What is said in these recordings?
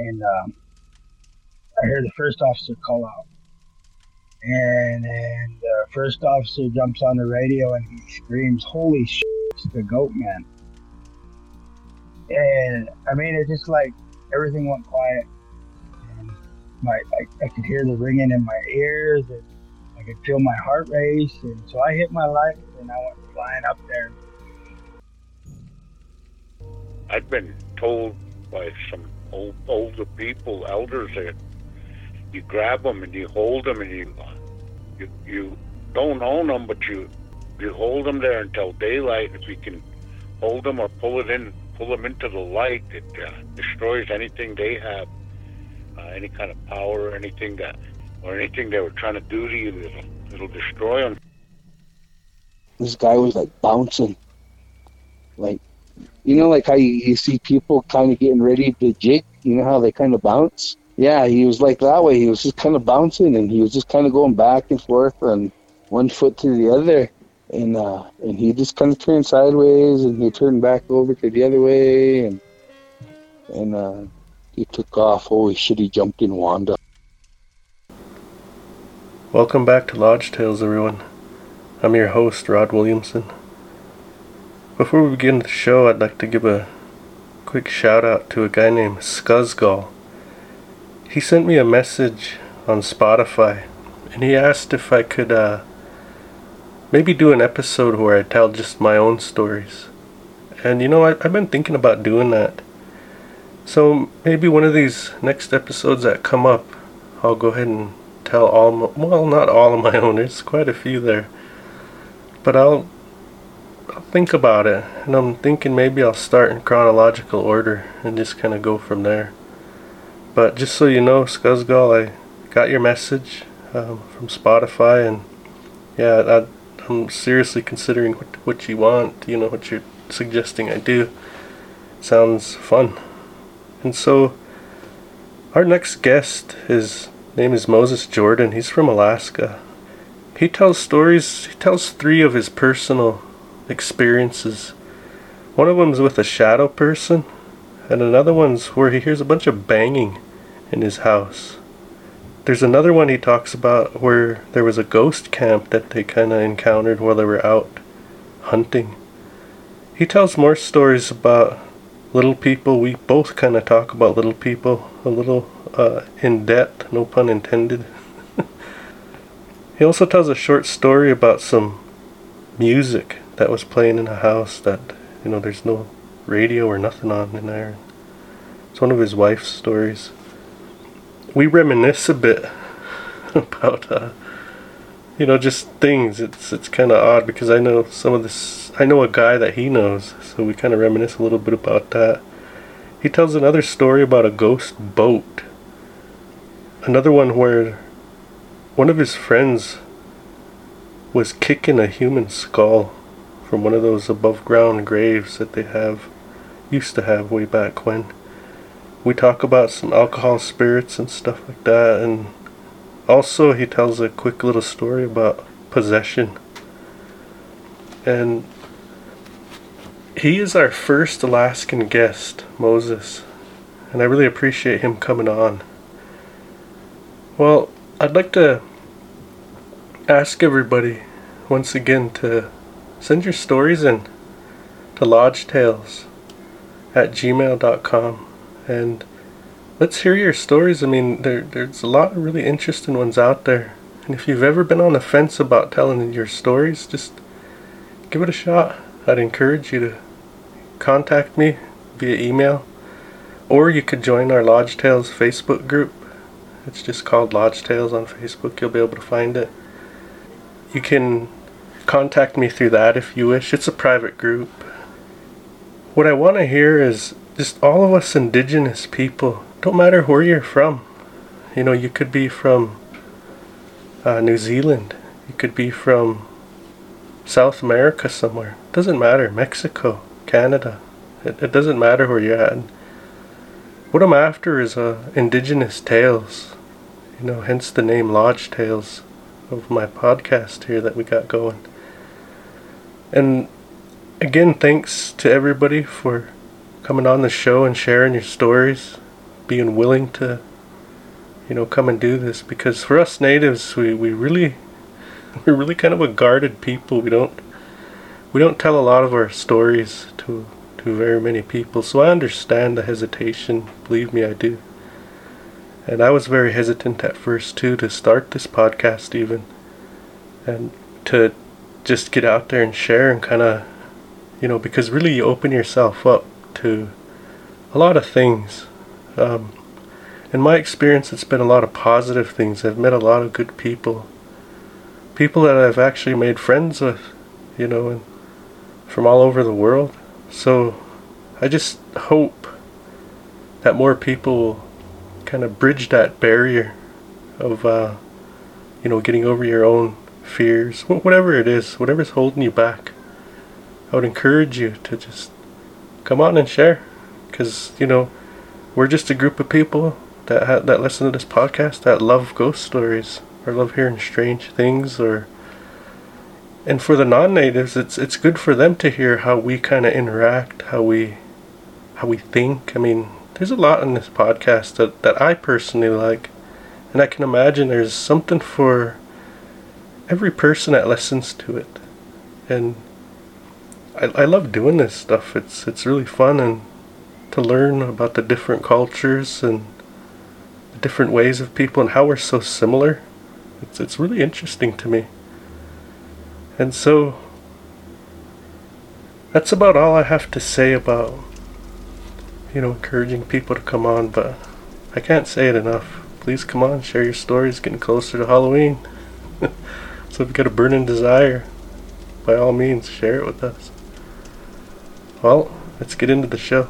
and um, I hear the first officer call out. And then the first officer jumps on the radio and he screams, Holy shit, it's the goat man. And I mean, it's just like everything went quiet. And my, I, I could hear the ringing in my ears and I could feel my heart race. And so I hit my light and I went flying up there. I've been told by some old, older people, elders, that you grab them and you hold them and you you, you don't own them, but you you hold them there until daylight. If you can hold them or pull it in, pull them into the light, it uh, destroys anything they have, uh, any kind of power or anything that or anything they were trying to do to you. It'll, it'll destroy them. This guy was like bouncing, like you know, like how you, you see people kind of getting ready to jig. You know how they kind of bounce yeah, he was like that way. He was just kind of bouncing, and he was just kind of going back and forth from one foot to the other, and uh, and he just kind of turned sideways, and he turned back over to the other way, and and uh, he took off. Holy shit! He jumped in Wanda. Welcome back to Lodge Tales, everyone. I'm your host, Rod Williamson. Before we begin the show, I'd like to give a quick shout out to a guy named Scuzzgall he sent me a message on Spotify and he asked if I could uh, maybe do an episode where I tell just my own stories. And you know, I, I've been thinking about doing that. So maybe one of these next episodes that come up, I'll go ahead and tell all my, well, not all of my own, there's quite a few there. But I'll think about it. And I'm thinking maybe I'll start in chronological order and just kind of go from there. But just so you know, Scuzzgull, I got your message um, from Spotify, and yeah, I, am seriously considering what, what you want. You know what you're suggesting I do. Sounds fun. And so, our next guest, his name is Moses Jordan. He's from Alaska. He tells stories. He tells three of his personal experiences. One of them's with a shadow person and another one's where he hears a bunch of banging in his house. There's another one he talks about where there was a ghost camp that they kind of encountered while they were out hunting. He tells more stories about little people. We both kind of talk about little people a little uh, in depth, no pun intended. he also tells a short story about some music that was playing in a house that, you know, there's no radio or nothing on in there. It's one of his wife's stories. We reminisce a bit about, uh, you know, just things. It's it's kind of odd because I know some of this. I know a guy that he knows, so we kind of reminisce a little bit about that. He tells another story about a ghost boat. Another one where one of his friends was kicking a human skull from one of those above ground graves that they have used to have way back when. We talk about some alcohol spirits and stuff like that and also he tells a quick little story about possession. And he is our first Alaskan guest, Moses. And I really appreciate him coming on. Well, I'd like to ask everybody once again to send your stories in to Lodge Tales at gmail.com and let's hear your stories. I mean, there, there's a lot of really interesting ones out there. And if you've ever been on the fence about telling your stories, just give it a shot. I'd encourage you to contact me via email, or you could join our Lodge Tales Facebook group. It's just called Lodge Tales on Facebook. You'll be able to find it. You can contact me through that if you wish. It's a private group. What I want to hear is just all of us indigenous people, don't matter where you're from. You know, you could be from uh, New Zealand, you could be from South America somewhere. Doesn't matter. Mexico, Canada. It, it doesn't matter where you're at. What I'm after is uh, indigenous tales. You know, hence the name Lodge Tales of my podcast here that we got going. And again, thanks to everybody for coming on the show and sharing your stories. being willing to, you know, come and do this. Because for us natives, we, we really, we're really kind of a guarded people. We don't, we don't tell a lot of our stories to, to very many people. So I understand the hesitation. Believe me, I do. And I was very hesitant at first too to start this podcast even, and to just get out there and share and kind of, you know, because really you open yourself up to a lot of things. Um, in my experience, it's been a lot of positive things. I've met a lot of good people, people that I've actually made friends with, you know, and from all over the world. So I just hope that more people will kind of bridge that barrier of, uh, you know, getting over your own fears, whatever it is, whatever's holding you back. I would encourage you to just come on and share, because you know, we're just a group of people that ha- that listen to this podcast that love ghost stories or love hearing strange things or and for the non-natives it's it's good for them to hear how we kind of interact how we how we think i mean there's a lot in this podcast that, that i personally like and i can imagine there's something for every person that listens to it. And I, I love doing this stuff. It's it's really fun and to learn about the different cultures and the different ways of people and how we're so similar. It's it's really interesting to me. And so that's about all I have to say about you know encouraging people to come on, but I can't say it enough. Please come on, share your stories, getting closer to Halloween. So if you've got a burning desire, by all means, share it with us. Well, let's get into the show.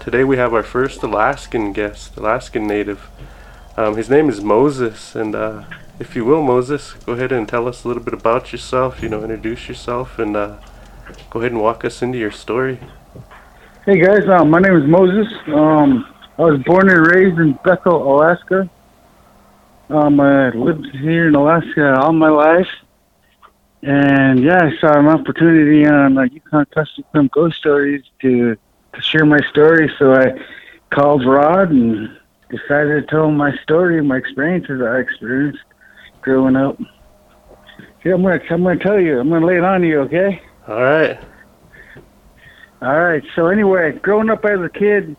Today we have our first Alaskan guest, Alaskan native. Um, his name is Moses, and uh, if you will, Moses, go ahead and tell us a little bit about yourself. You know, introduce yourself, and uh, go ahead and walk us into your story. Hey guys, uh, my name is Moses. Um, I was born and raised in Bethel, Alaska. Um, I lived here in Alaska all my life. And yeah, I saw an opportunity on uh, Yukon Kuskokwim Ghost Stories to, to share my story. So I called Rod and decided to tell him my story, my experiences I experienced growing up. Yeah, I'm gonna I'm gonna tell you. I'm gonna lay it on you, okay? All right. All right. So anyway, growing up as a kid,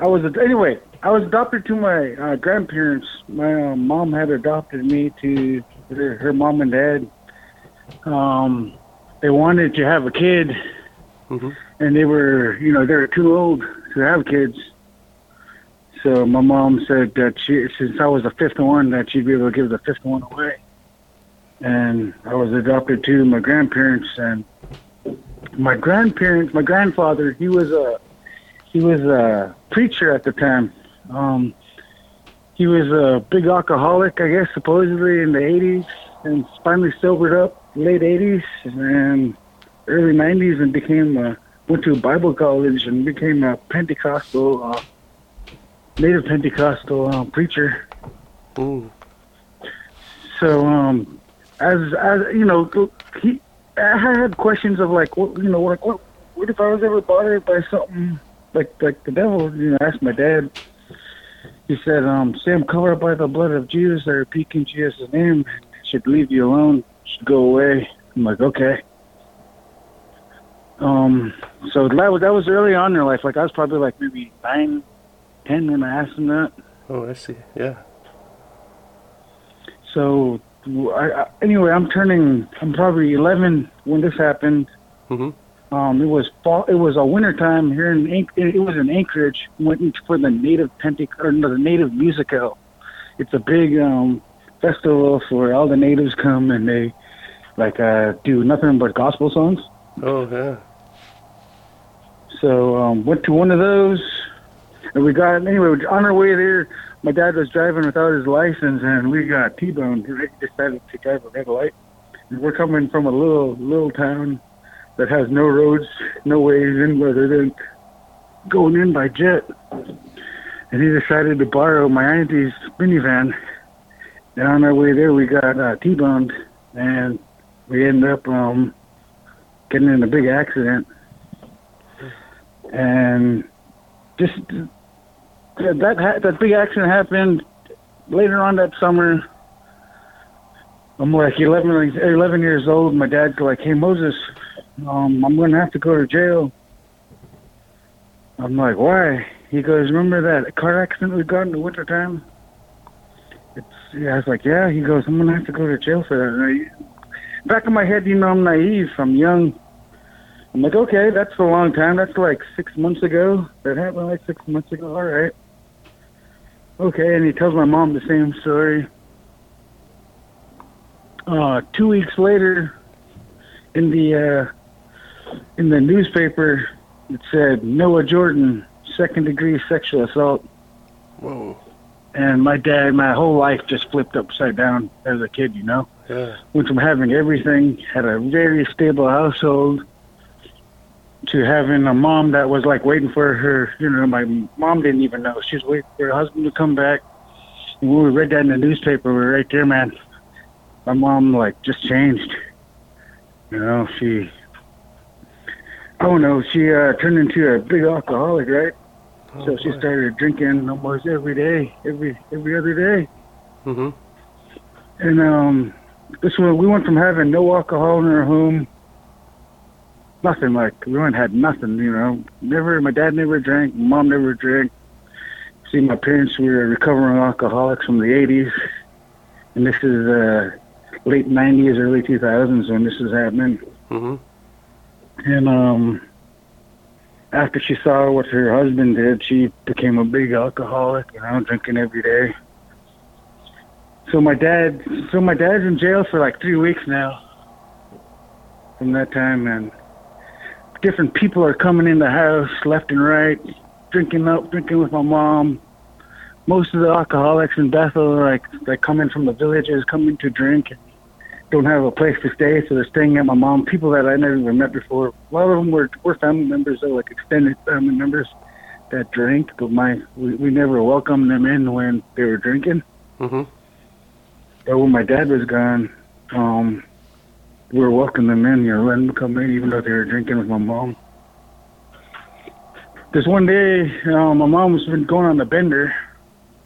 I was a, anyway. I was adopted to my uh, grandparents. My uh, mom had adopted me to her, her mom and dad. Um, they wanted to have a kid, mm-hmm. and they were, you know, they were too old to have kids. So my mom said that she, since I was the fifth one, that she'd be able to give the fifth one away. And I was adopted to my grandparents, and my grandparents, my grandfather, he was a he was a preacher at the time um, he was a big alcoholic, I guess, supposedly in the 80s, and finally sobered up late 80s and early 90s, and became a, went to Bible college and became a Pentecostal, uh, native Pentecostal uh, preacher. Ooh. So, um, as as you know, he I had questions of like, what you know, what what, what if I was ever bothered by something like like the devil? You know, asked my dad he said, um, say I'm covered by the blood of Jesus. I repeat in Jesus' name. should leave you alone. should go away. I'm like, okay. Um, so that was, that was early on in their life. Like I was probably like maybe nine, ten when I asked him that. Oh, I see. Yeah. So, I, I, anyway, I'm turning. I'm probably 11 when this happened. Mm-hmm. Um, it was fall. It was a winter time here in it was in Anchorage. Went for the native Pentecost or no, the native musical. It's a big um, festival where all the natives come and they like uh, do nothing but gospel songs. Oh yeah. So um, went to one of those, and we got anyway on our way there. My dad was driving without his license, and we got T-boned. He decided to drive a red light. And we're coming from a little little town that has no roads, no ways in other than going in by jet. And he decided to borrow my auntie's minivan. And on our way there, we got uh, T-boned, and we ended up um, getting in a big accident. And just that that, that big accident happened later on that summer. I'm like 11, 11 years old. My dad's like, "Hey Moses, um, I'm gonna have to go to jail." I'm like, "Why?" He goes, "Remember that car accident we got in the wintertime?" It's yeah. I was like, "Yeah." He goes, "I'm gonna have to go to jail for that." I, back in my head, you know, I'm naive. I'm young. I'm like, okay, that's a long time. That's like six months ago. That happened like six months ago. All right. Okay, and he tells my mom the same story. Uh, two weeks later, in the uh, in the newspaper, it said Noah Jordan, second degree sexual assault. Whoa. And my dad, my whole life just flipped upside down as a kid. You know, Yeah. went from having everything, had a very stable household, to having a mom that was like waiting for her. You know, my mom didn't even know she was waiting for her husband to come back. And when we read that in the newspaper, we were right there, man. My mom like just changed. You know, she. I don't. She uh, turned into a big alcoholic, right? Oh, so she started drinking almost every day, every every other day. Mhm. And um, this one we went from having no alcohol in our home, nothing like we went had nothing, you know. Never, my dad never drank, mom never drank. See, my parents were recovering alcoholics from the '80s, and this is uh, late '90s, early 2000s when this is happening. Mhm. And um, after she saw what her husband did, she became a big alcoholic, you know, drinking every day. So my dad, so my dad's in jail for like three weeks now. From that time, and different people are coming in the house left and right, drinking up, drinking with my mom. Most of the alcoholics in Bethel are like they come in from the villages, coming to drink, don't have a place to stay, so they're staying at my mom. People that I never even met before. A lot of them were were family members, or like extended family members that drank, but my we, we never welcomed them in when they were drinking. Mhm. But when my dad was gone, um, we were welcoming them in, you know, letting them come in, even though they were drinking with my mom. This one day, uh, my mom was been going on a bender.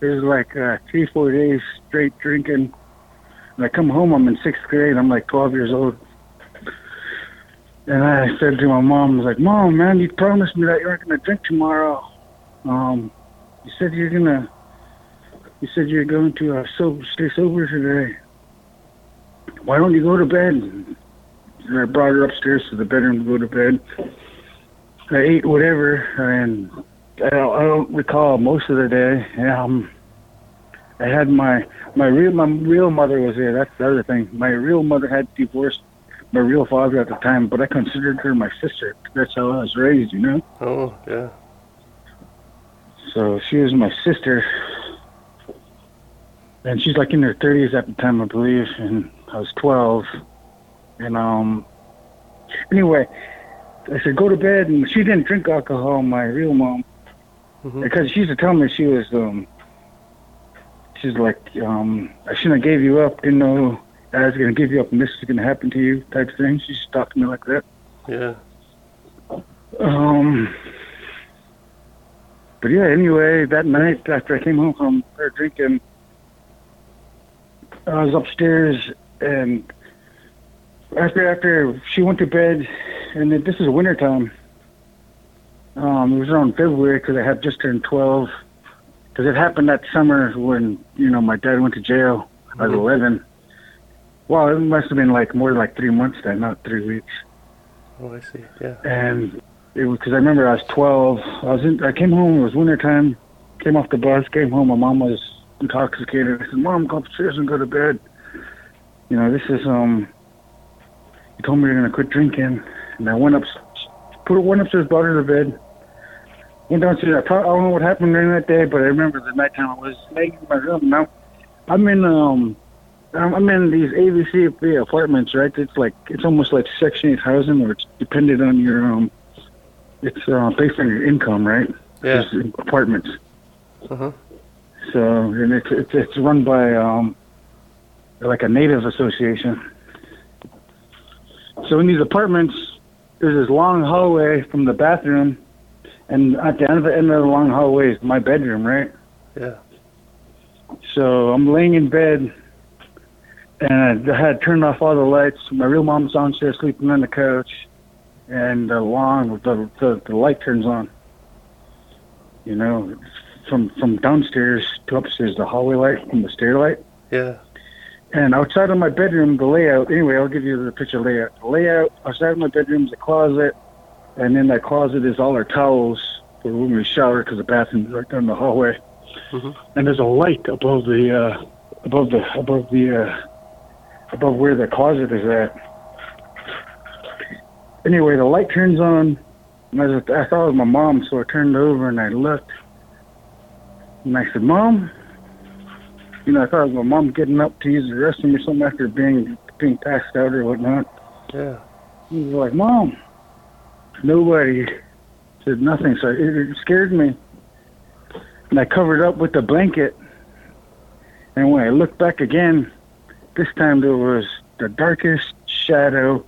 It was like uh, three, four days straight drinking. And I come home, I'm in sixth grade, I'm like 12 years old. And I said to my mom, I was like, Mom, man, you promised me that you weren't going to drink tomorrow. Um, you said you're going to, you said you're going to uh, so, stay sober today. Why don't you go to bed? And I brought her upstairs to the bedroom to go to bed. I ate whatever, and I don't, I don't recall most of the day. Um, I had my my real my real mother was there. That's the other thing. My real mother had divorced my real father at the time, but I considered her my sister. That's how I was raised, you know. Oh, yeah. So she was my sister, and she's like in her thirties at the time, I believe, and I was twelve. And um, anyway, I said go to bed, and she didn't drink alcohol. My real mom, Mhm. because she used to tell me she was um, she's like um, I shouldn't have gave you up. Didn't know I was gonna give you up, and this is gonna happen to you, type of thing. She just talked to me like that. Yeah. Um, but yeah, anyway, that night after I came home from her drinking, I was upstairs and after after she went to bed, and this is winter time. Um, it was around February because I had just turned twelve. Because it happened that summer when you know my dad went to jail. I was Mhm. eleven. Well, it must have been like more than like three months then, not three weeks Oh, I see. Yeah. and it was because I remember I was 12. I was in, I came home. It was winter time. Came off the bus. Came home. My mom was intoxicated. I said, "Mom, go upstairs and go to bed." You know, this is um. You told me you're gonna quit drinking, and I went up, put went upstairs, brought her to bed. Went downstairs. I, pro- I don't know what happened during that day, but I remember the nighttime I was laying in my room. Now, I'm in um. I'm in these ABC apartments, right? It's like it's almost like Section 8 housing, where it's dependent on your um, it's uh, based on your income, right? Yeah. It's apartments. Uh-huh. So and it's it's it's run by um, like a native association. So in these apartments, there's this long hallway from the bathroom, And at the end of the end of the long hallway is my bedroom, right? Yeah. So I'm laying in bed, and I had turned off all the lights. My real mom's downstairs sleeping on the couch, and the lawn, the the, the light turns on. You know, from from downstairs to upstairs, the hallway light from the stair light. Yeah. And outside of my bedroom, the layout. Anyway, I'll give you the picture layout. The layout outside of my bedroom is a closet, and in that closet is all our towels for when we shower because the bathroom's right down the hallway. Mhm. And there's a light above the uh, above the above the uh, above where the closet is at. Anyway, the light turns on, and I, was, I thought it was my mom, so I turned over and I looked, and I said, "Mom." You know, I thought it was my mom getting up to use the restroom or something after being being passed out or whatnot. Yeah. He was like, Mom. Nobody said nothing, so it, it scared me. And I covered up with the blanket. And when I looked back again, this time there was the darkest shadow.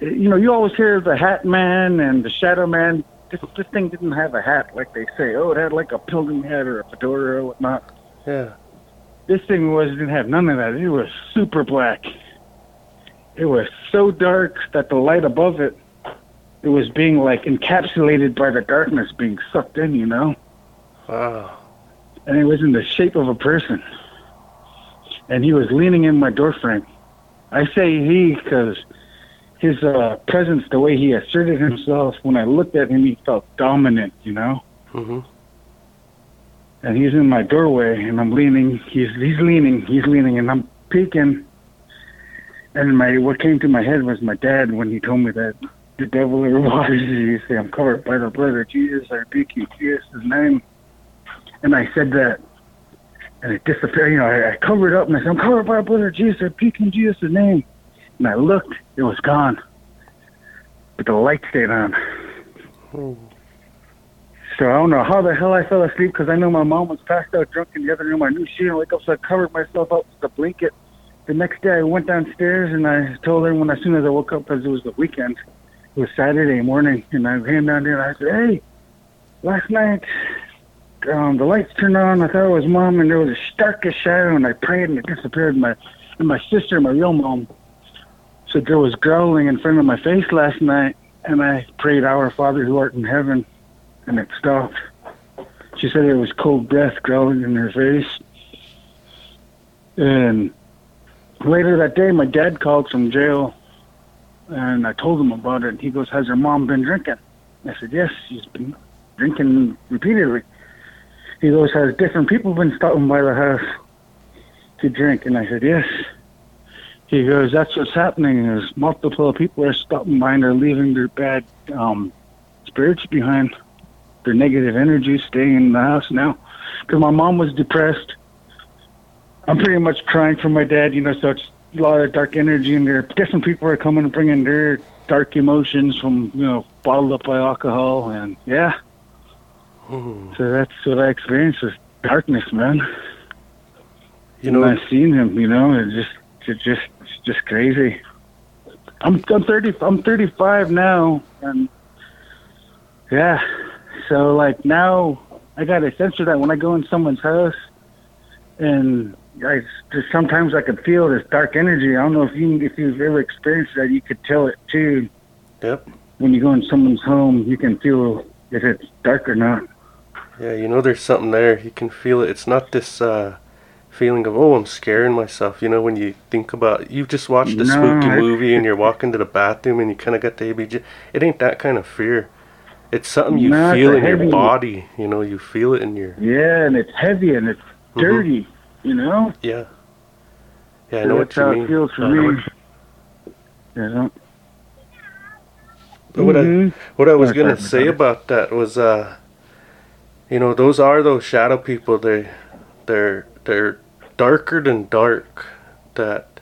You know, you always hear the Hat Man and the Shadow Man. This, this thing didn't have a hat like they say. Oh, it had like a pilgrim hat or a fedora or whatnot. Yeah. This thing was didn't have none of that. It was super black. It was so dark that the light above it, it was being like encapsulated by the darkness, being sucked in, you know. Wow. And it was in the shape of a person. And he was leaning in my doorframe. I say he because his uh, presence, the way he asserted himself, when I looked at him, he felt dominant, you know. Mm-hmm. and he's in my doorway and I'm leaning he's he's leaning he's leaning and I'm peeking and my what came to my head was my dad when he told me that the devil or waters you say I'm covered by the blood of Jesus. I rebuke you Jesus' name. And I said that and it disappeared. You know I, I covered up and I said I'm covered by the blood of Jesus. I rebuke in Jesus' name. And I looked it was gone. But the light stayed on. So I don't know how the hell I fell asleep because I know my mom was passed out drunk in the other room. I knew she didn't wake up, so I covered myself up with a blanket. The next day I went downstairs and I told when as soon as I woke up because it was the weekend, was Saturday morning, and I came down there and I said, "Hey, last night um, the lights turned on. I thought it was mom, and there was a starkest shadow, and I prayed and it disappeared. My and my sister, my real mom, said there was growling in front of my face last night, and I prayed, Our Father who art in heaven and it stopped. She said it was cold breath growling in her face. And later that day, my dad called from jail, and I told him about it. and He goes, "Has your mom been drinking?" I said, "Yes, she's been drinking repeatedly." He goes, "Has different people been stopping by the house to drink?" And I said, "Yes." He goes, "That's what's happening. Is multiple people are stopping by and they're leaving their bad um, spirits behind." their negative energy staying in the house now. Because my mom was depressed. I'm pretty much crying for my dad, you know, so it's a lot of dark energy in there. Different people are coming and bringing their dark emotions from, you know, bottled up by alcohol. And yeah, Hmm. so that's what I experienced was darkness, man. You know, and I seen him, you know, it just, it just, it's just crazy. I'm, I'm 30, I'm 35 now, and yeah, so like now I gotta censor that when I go in someone's house, and I just sometimes I could feel this dark energy. I don't know if you if you've ever experienced that. You could tell it too. Yep. When you go in someone's home, you can feel if it's dark or not. yeah, you know there's something there. You can feel it. It's not this uh, feeling of, oh, I'm scaring myself. You know, when you think about, you've just watched a No, spooky movie and you're walking to the bathroom and you kind of got the ABG. It ain't that kind of fear. It's something you No, feel in your body. You know, you feel it in your, Yeah, and it's heavy and it's Mhm. dirty. You know. yeah. Yeah, I know what that's you how mean. it feels for I me. what- You know. But what I Mhm. what I was gonna say about that was, uh, you know, those are those shadow people. They, they're they're darker than dark. That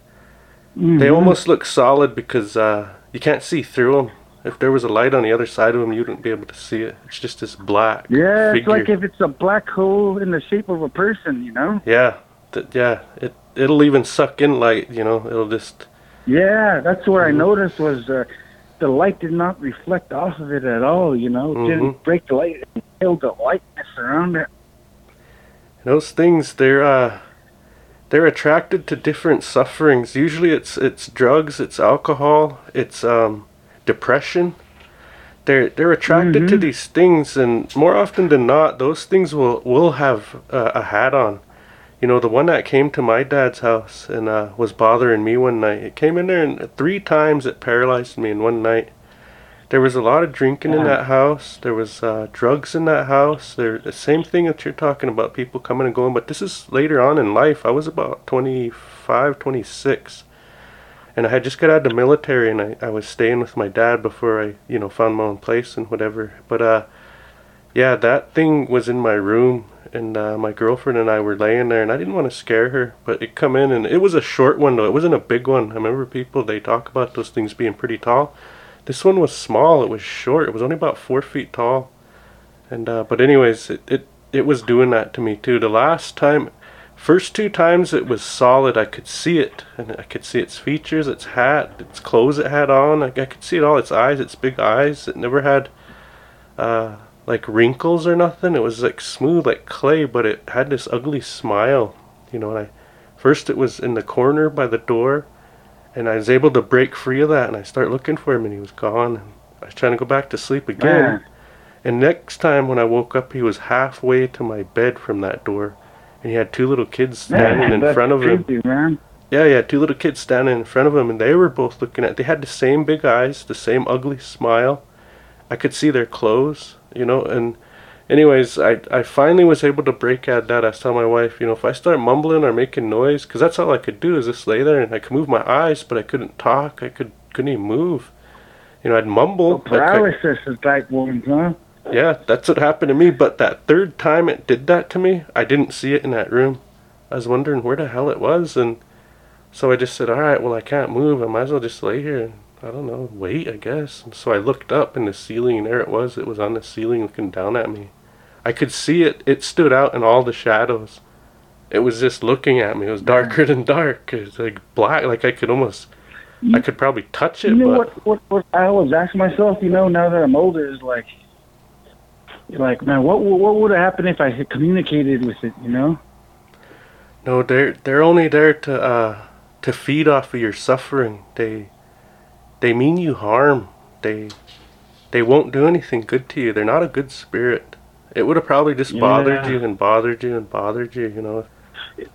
they Mhm. almost look solid because uh, you can't see through them. If there was a light on the other side of them, you wouldn't be able to see it. It's just this black. Yeah, it's like if it's a black hole in the shape of a person, you know? yeah, th- yeah. It it'll even suck in light. You know, it'll just Yeah, that's what I Mhm. noticed was uh, the light did not reflect off of it at all. You know, it Mhm. didn't break the light. It held the lightness around it. Those things, they're uh, they're attracted to different sufferings. Usually, it's it's drugs, it's alcohol, it's um, depression. They're they're attracted to Mhm. these things, and more often than not, those things will will have uh, a hat on. You know, the one that came to my dad's house and uh, was bothering me one night. It came in there, and three times it paralyzed me in one night. There was a lot of drinking in that house. There was uh, drugs in that house. There, the same thing that you're talking about, people coming and going. But this is later on in life. I was about 25, 26. And I had just got out of the military and I, I was staying with my dad before I, you know, found my own place and whatever. But, uh, yeah, that thing was in my room and uh, my girlfriend and I were laying there and I didn't want to scare her. But it come in and it was a short one though. It wasn't a big one. I remember people, they talk about those things being pretty tall. This one was small. It was short. It was only about four feet tall. And uh, but anyways, it, it it was doing that to me too. The last time, first two times it was solid. I could see it, and I could see its features, its hat, its clothes it had on. I, I could see it all. Its eyes, its big eyes. It never had uh, like wrinkles or nothing. It was like smooth like clay, but it had this ugly smile. You know, and I first it was in the corner by the door and I was able to break free of that and I start looking for him and he was gone and I was trying to go back to sleep again Man. and next time when I woke up he was halfway to my bed from that door and he had two little kids standing Man, in front of him creepy, man. yeah yeah two little kids standing in front of him and they were both looking at they had the same big eyes the same ugly smile I could see their clothes you know and anyways I, I finally was able to break out that. I tell my wife you know if I start mumbling or making noise because that's all I could do is just lay there and I could move my eyes but I couldn't talk. I could couldn't even move. You know I'd mumble. Like, I- Paralysis is type ones, huh? yeah that's what happened to me but that third time it did that to me I didn't see it in that room. I was wondering where the hell it was and so I just said all right well I can't move. I might as well just lay here and I don't know wait I guess and so I looked up in the ceiling and there it was it was on the ceiling looking down at me I could see it. It stood out in all the shadows. It was just looking at me. It was darker than dark. It was like black. Like I could almost, I could probably touch it. You know what, what? What I always ask myself, you know, now that I'm older, is like, like, man, what would- what would have happened if I had communicated with it? You know? no, they're they're only there to uh to feed off of your suffering. They they mean you harm. They they won't do anything good to you. They're not a good spirit. It would have probably just bothered you and bothered you and bothered you. You know.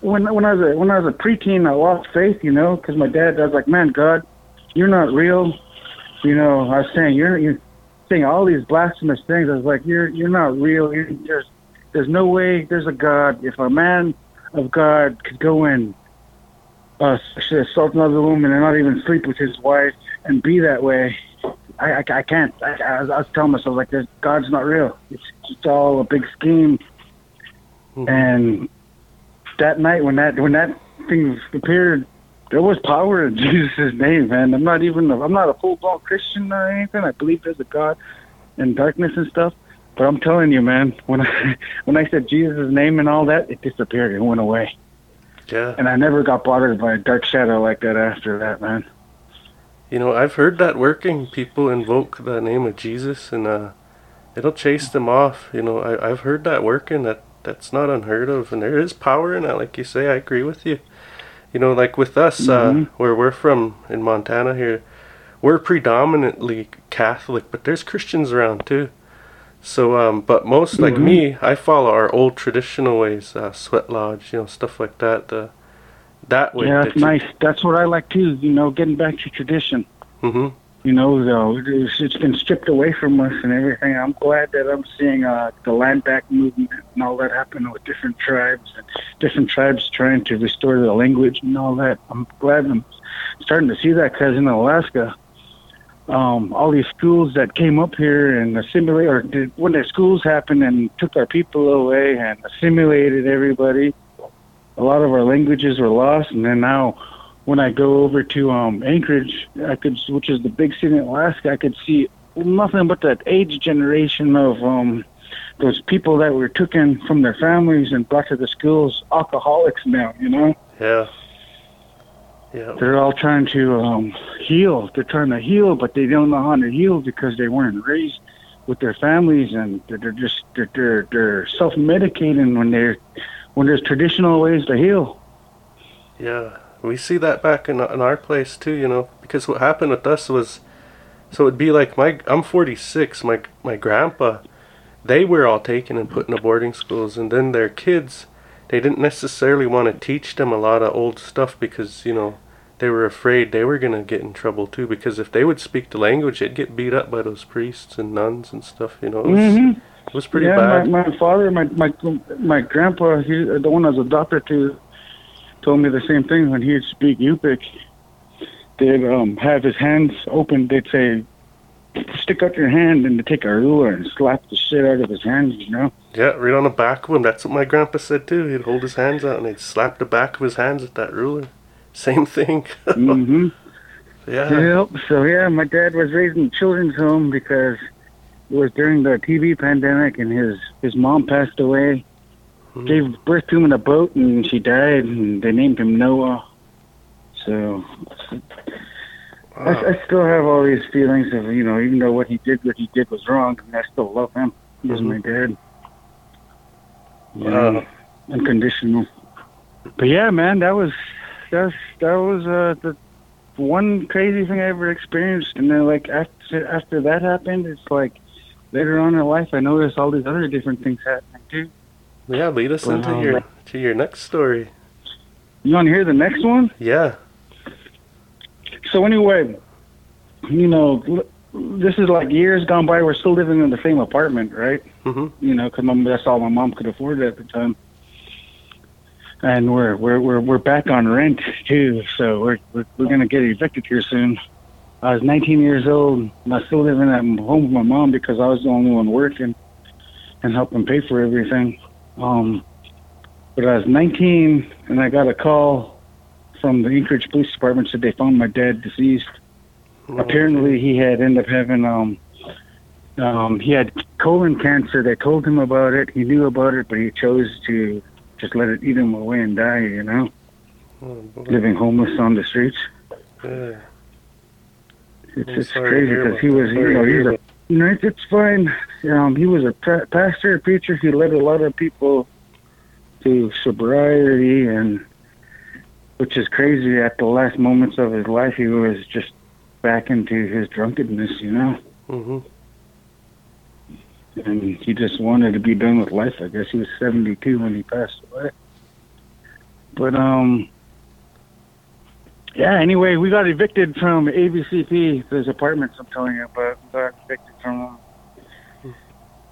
When when I was a when I was a preteen, I lost faith, you know, because my dad I was like, man, God, you're not real. You know, I was saying you're you're saying all these blasphemous things. I was like, you're you're not real. You're, there's there's no way there's a God. If a man of God could go and uh, assault another woman and not even sleep with his wife and be that way, I I, I can't. I, I, was, I was telling myself like, God's not real. It's it's all a big scheme. Mhm. And that night when that when that thing appeared, there was power in Jesus' name, man. I'm not even I'm not a full blown Christian or anything. I believe there's a God and darkness and stuff. But I'm telling you, man, when I when I said Jesus' name and all that, it disappeared. It went away, Yeah. and I never got bothered by a dark shadow like that after that, man. You know, I've heard that working. People invoke the name of Jesus, and uh, it'll chase them off. You know, I, I've heard that working. That that's not unheard of, and there is power in that. Like you say, I agree with you. You know, like with us, Mhm. uh, where we're from in Montana here, we're predominantly Catholic, but there's Christians around too. So, um, but most like Mhm. me, I follow our old traditional ways, uh, sweat lodge, you know, stuff like that. The that way. yeah, that that's you- nice. That's what I like too. You know, getting back to tradition. Mhm. you know, though it's, it's been stripped away from us and everything. I'm glad that I'm seeing uh, the land back movement and all that happen with different tribes and different tribes trying to restore their language and all that. I'm glad I'm starting to see that because in Alaska, um, all these schools that came up here and assimilated, or did, when the schools happened and took our people away and assimilated everybody, a lot of our languages were lost, and then now when I go over to um, Anchorage, I could, which is the big city in Alaska, I could see nothing but that age generation of um, those people that were taken from their families and brought to the schools, alcoholics now. You know, Yeah. Yeah. They're all trying to um, heal. They're trying to heal, but they don't know how to heal because they weren't raised with their families, and they're, they're just they're they're, they're self medicating when they're when there's traditional ways to heal. Yeah, we see that back in, in our place too, you know, because what happened with us was, so it'd be like my, I'm 46, my, my grandpa, they were all taken and put in boarding schools, and then their kids, they didn't necessarily want to teach them a lot of old stuff because, you know, they were afraid they were going to get in trouble too, because if they would speak the language, they'd get beat up by those priests and nuns and stuff, you know. It was, Mhm. It was pretty yeah, bad. My, my father, my my my grandpa, he, the one I was adopted to, told me the same thing. When he'd speak Yupik, they'd um, have his hands open. They'd say, "Stick out your hand," and they'd take a ruler and slap the shit out of his hands. You know. Yeah, right on the back of him. That's what my grandpa said too. He'd hold his hands out and he'd slap the back of his hands with that ruler. Same thing. mm-hmm. yeah. Yep. So yeah, my dad was raised in a children's home because was during the TB pandemic, and his his mom passed away. Mhm. Gave birth to him in a boat, and she died, and they named him Noah. So I, Wow. I still have all these feelings of you know, even though what he did, what he did was wrong, and I still love him. He was Mhm. my dad. Wow. unconditional. But yeah, man, that was that was that was uh, the one crazy thing I ever experienced. And then like after after that happened, it's like later on in life, I noticed all these other different things happening too. Yeah, lead us into Wow. your to your next story. You want to hear the next one? Yeah. So anyway, you know, this is like years gone by. We're still living in the same apartment, right? Mhm. You know, because that's all my mom could afford at the time. And we're we're we're we're back on rent too, so we're we're, we're gonna get evicted here soon. I was 19 years old, and I still living at home with my mom because I was the only one working and helping pay for everything. Um, but I was 19, and I got a call from the Anchorage Police Department said they found my dad deceased. Apparently, he had ended up having um, um, he had colon cancer. They told him about it. He knew about it, but he chose to just let it eat him away and die. You know, Oh, living homeless on the streets. Yeah. It's it's crazy because he was, you know, he's a no, it's, it's fine. Um, he was a pa- pastor, a preacher. He led a lot of people to sobriety, and which is crazy. At the last moments of his life, he was just back into his drunkenness, you know, Mhm. and he just wanted to be done with life. I guess he was 72 when he passed away. But um, yeah. Anyway, we got evicted from ABCP. Those apartments I'm telling you about. We got evicted from. them.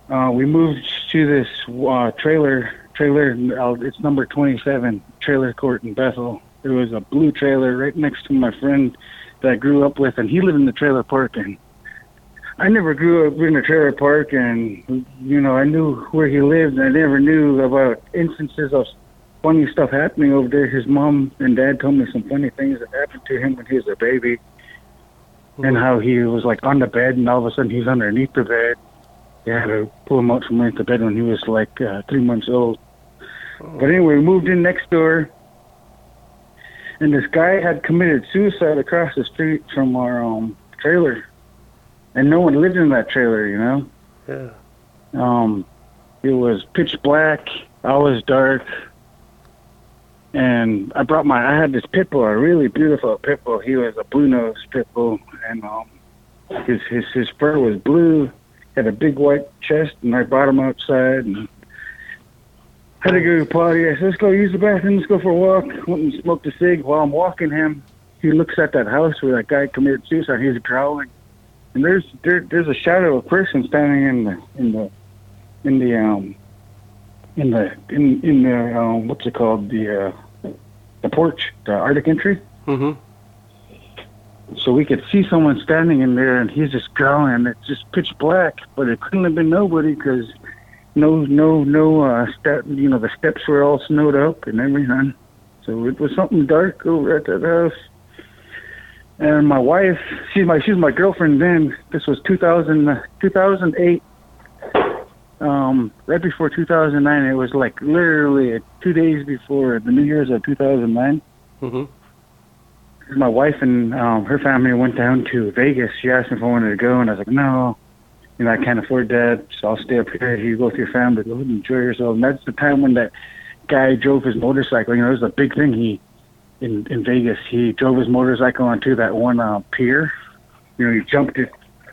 Uh, we moved to this uh, trailer. Trailer. Uh, it's number 27. Trailer court in Bethel. There was a blue trailer right next to my friend that I grew up with, and he lived in the trailer park. And I never grew up in a trailer park, and you know I knew where he lived. And I never knew about instances of funny stuff happening over there. His mom and dad told me some funny things that happened to him when he was a baby, and how he was like on the bed, and all of a sudden he's underneath the bed. They had to pull him out from underneath the bed when he was like uh, three months old. But anyway, we moved in next door, and this guy had committed suicide across the street from our um, trailer, and no one lived in that trailer, you know. Yeah. Um, it was pitch black. I was dark, and I brought my. I had this pit bull, a really beautiful pit bull. He was a blue nose pit bull, and um, his his his fur was blue. Had a big white chest, and I brought him outside and had to go to the potty. I said, "Let's go use the bathroom. Let's go for a walk." Went and smoked a cig. While I'm walking him, he looks at that house where that guy committed suicide. He's growling, and there's there, there's a shadow of a person standing in the in the in the um in the in in the um what's it called the uh the porch the Arctic entry. Mhm. so we could see someone standing in there and he's just growling it's just pitch black but it couldn't have been nobody because no no no uh step you know the steps were all snowed up and everything. So it was something dark over at that house. And my wife she's my she's my girlfriend then. This was 2000 uh, 2008 um, right before 2009. It was like literally two days before the New Year's of 2009. Mhm. my wife and um, her family went down to Vegas. She asked me if I wanted to go, and I was like, no, you know, I can't afford that, so I'll stay up here. You go with your family, go and enjoy yourself. And that's the time when that guy drove his motorcycle. You know, it was a big thing. He in in Vegas, he drove his motorcycle onto that one uh, pier. You know, he jumped it,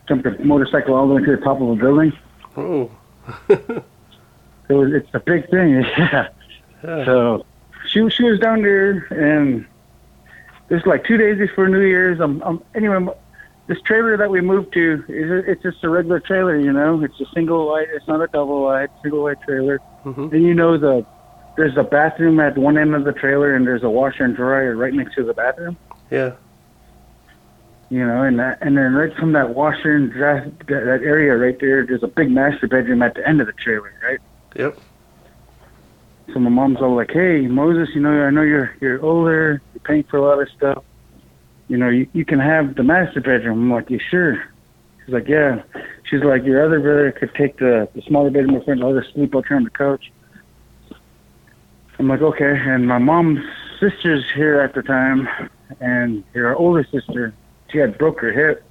jumped the motorcycle all the way to the top of a building. Oh. it was, it's a big thing, yeah. Yeah. So she she was down there, and was like two days before New Year's. I'm, I'm anyway. This trailer that we moved to is it's just a regular trailer, you know. It's a single wide. It's not a double wide, single wide trailer. Mhm. And you know the there's a bathroom at one end of the trailer, and there's a washer and dryer right next to the bathroom. Yeah. You know, and that, and then right from that washer and dry, that, that area right there, there's a big master bedroom at the end of the trailer, right? Yep. So my mom's all like, "Hey, Moses, you know, I know you're you're older, you're paying for a lot of stuff. You know, you you can have the master bedroom." I'm like, "You sure?" She's like, "Yeah." She's like, "Your other brother could take the the smaller bedroom in front. I'll just sleep out here on the couch." I'm like, "Okay." And my mom's sister's here at the time, and her older sister, she had broke her hip.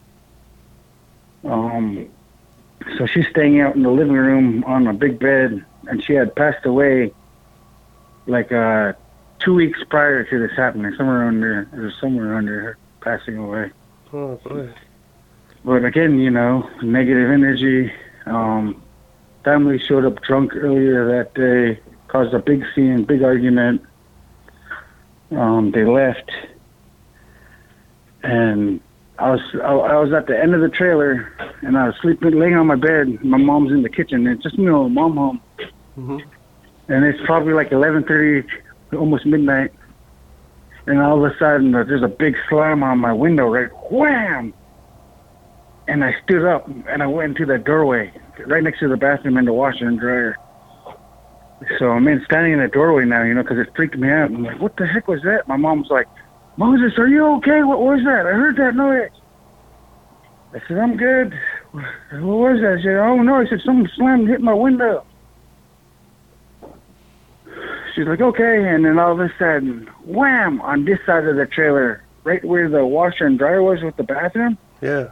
Um, so she's staying out in the living room on a big bed, and she had passed away like uh two weeks prior to this happening, somewhere under it was somewhere under her passing away. Oh boy. But again, you know, negative energy. Um family showed up drunk earlier that day, caused a big scene, big argument. Um, they left and I was I, I was at the end of the trailer and I was sleeping laying on my bed. My mom's in the kitchen and it's just me and my mom home Mhm. and it's probably like 11:30, almost midnight. And all of a sudden, uh, there's a big slam on my window, right? Wham! And I stood up and I went into the doorway, right next to the bathroom and the washer and dryer. So I'm in standing in the doorway now, you know, because it freaked me out. I'm like, what the heck was that? My mom's like, Moses, are you okay? What was that? I heard that noise. I said, I'm good. What was that? I said, oh no. I said, something slammed and hit my window. She's like, okay. And then all of a sudden, wham, on this side of the trailer, right where the washer and dryer was with the bathroom. Yeah.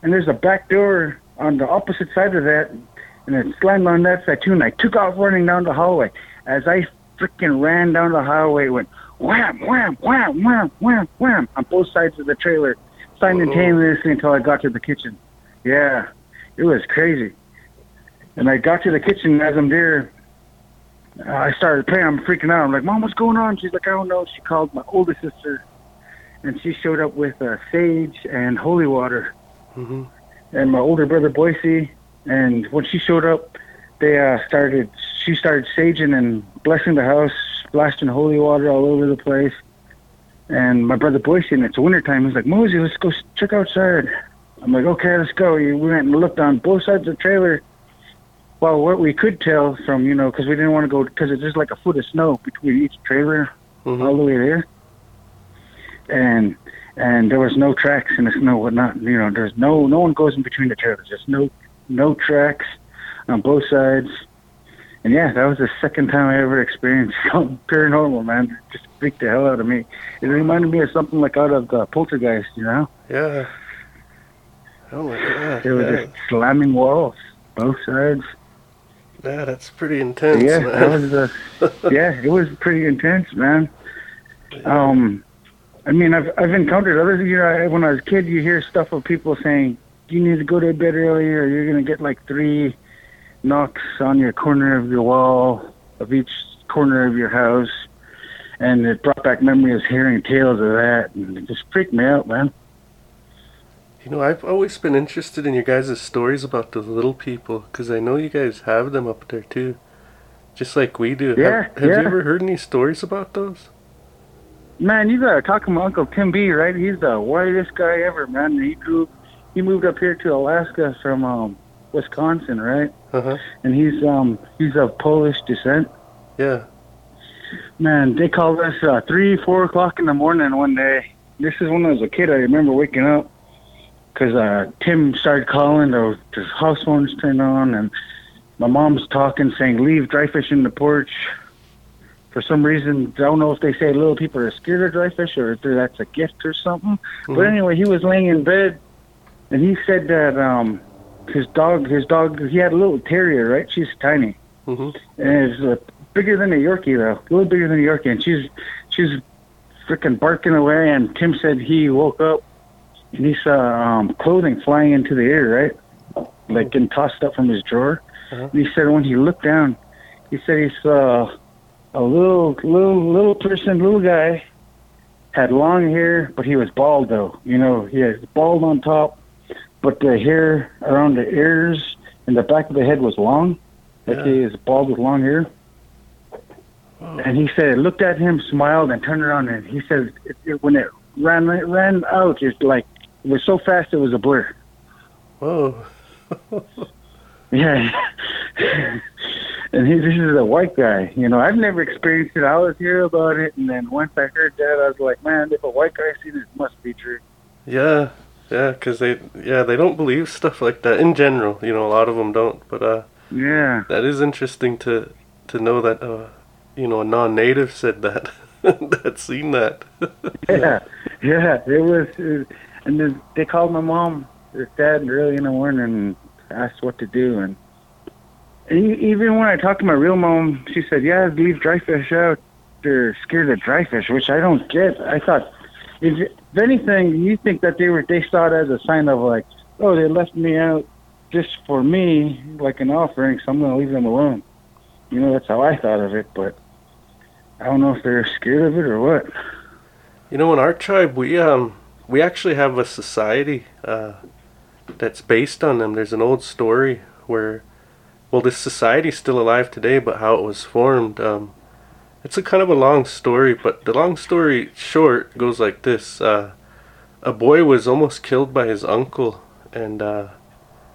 And there's a back door on the opposite side of that. And it slammed on that side too. And I took off running down the hallway. As I freaking ran down the hallway, it went wham, wham, wham, wham, wham, wham on both sides of the trailer simultaneously until I got to the kitchen. Yeah, it was crazy. And I got to the kitchen as I'm there. Uh, I started praying. I'm freaking out. I'm like, Mom, what's going on? She's like, I don't know. She called my older sister, and she showed up with uh, sage and holy water. Mhm. And my older brother Boise. And when she showed up, they uh, started. She started saging and blessing the house, splashing holy water all over the place. And my brother Boise, and it's wintertime, he's like, Mosey, let's go check outside. I'm like, okay, let's go. We went and looked on both sides of the trailer. Well, what we could tell from, you know, because we didn't want to go, because it's just like a foot of snow between each trailer all Mhm. the way there. And and there was no tracks in the snow, whatnot. You know, there's no no one goes in between the trailers. There's no no tracks on both sides. And yeah, that was the second time I ever experienced something paranormal, man. It just freaked the hell out of me. It reminded me of something like out of the Poltergeist, you know? Yeah. Oh my god. It was yeah. just slamming walls, both sides. yeah, that's pretty intense, yeah, man. that was uh, yeah, it was pretty intense, man. Um, I mean, I've I've encountered other. You know, I- when I was a kid, you hear stuff of people saying you need to go to bed early, or you're gonna get like three knocks on your corner of your wall of each corner of your house, and it brought back memories hearing tales of that, and it just freaked me out, man. You know, I've always been interested in your guys' stories about the little people, because I know you guys have them up there too. Just like we do. Yeah, have have yeah. you ever heard any stories about those? Man, you gotta talk to my uncle Tim B, right? He's the whitest guy ever, man. He grew, he moved up here to Alaska from um, Wisconsin, right? Uh huh. And he's um he's of Polish descent. Yeah. Man, they called us uh, three, four o'clock in the morning one day. This is when I was a kid. I remember waking up because uh, Tim started calling. The, the house phones turned on, and my mom's talking, saying, "Leave dry fish in the porch." for some reason, I don't know if they say little people are scared of dry fish or if that's a gift or something. But Mhm. anyway, he was laying in bed, and he said that um, his dog, his dog, he had a little terrier, right? She's tiny, hmm and it's uh, bigger than a Yorkie though, a little bigger than a Yorkie, and she's she's freaking barking away. And Tim said he woke up and he saw um, clothing flying into the air, right, like getting tossed up from his drawer. Uh-huh. And he said when he looked down, he said he saw a little little little person, little guy, had long hair, but he was bald though. You know, he had bald on top, but the hair around the ears and the back of the head was long. Like Yeah. he was bald with long hair. And he said, looked at him, smiled, and turned around. And he said, it, it, when it ran it ran out, it's like it was so fast, it was a blur. Whoa. Yeah. and he, this is a white guy. You know, I've never experienced it. I always hear about it, and then once I heard that, I was like, man, if a white guy seen it, it must be true. Yeah, yeah, 'cause they, yeah, they don't believe stuff like that in general. You know, a lot of them don't. But uh, Yeah. that is interesting to to know that uh, you know, a non-native said that that seen that. Yeah. Yeah. It was, it, and then they called my mom, or dad, early in the morning and asked what to do. And, and even when I talked to my real mom, she said, yeah, leave dry fish out. They're scared of dry fish, which I don't get. I thought, if, if anything, you think that they were they saw it as a sign of like, oh, they left me out just for me, like an offering, so I'm gonna leave them alone. You know, that's how I thought of it, but I don't know if they're scared of it or what. You know, in our tribe, we um we actually have a society uh, that's based on them. There's an old story where, well, this society's still alive today, but how it was formed. Um, it's a kind of a long story, but the long story short goes like this: uh, a boy was almost killed by his uncle, and uh,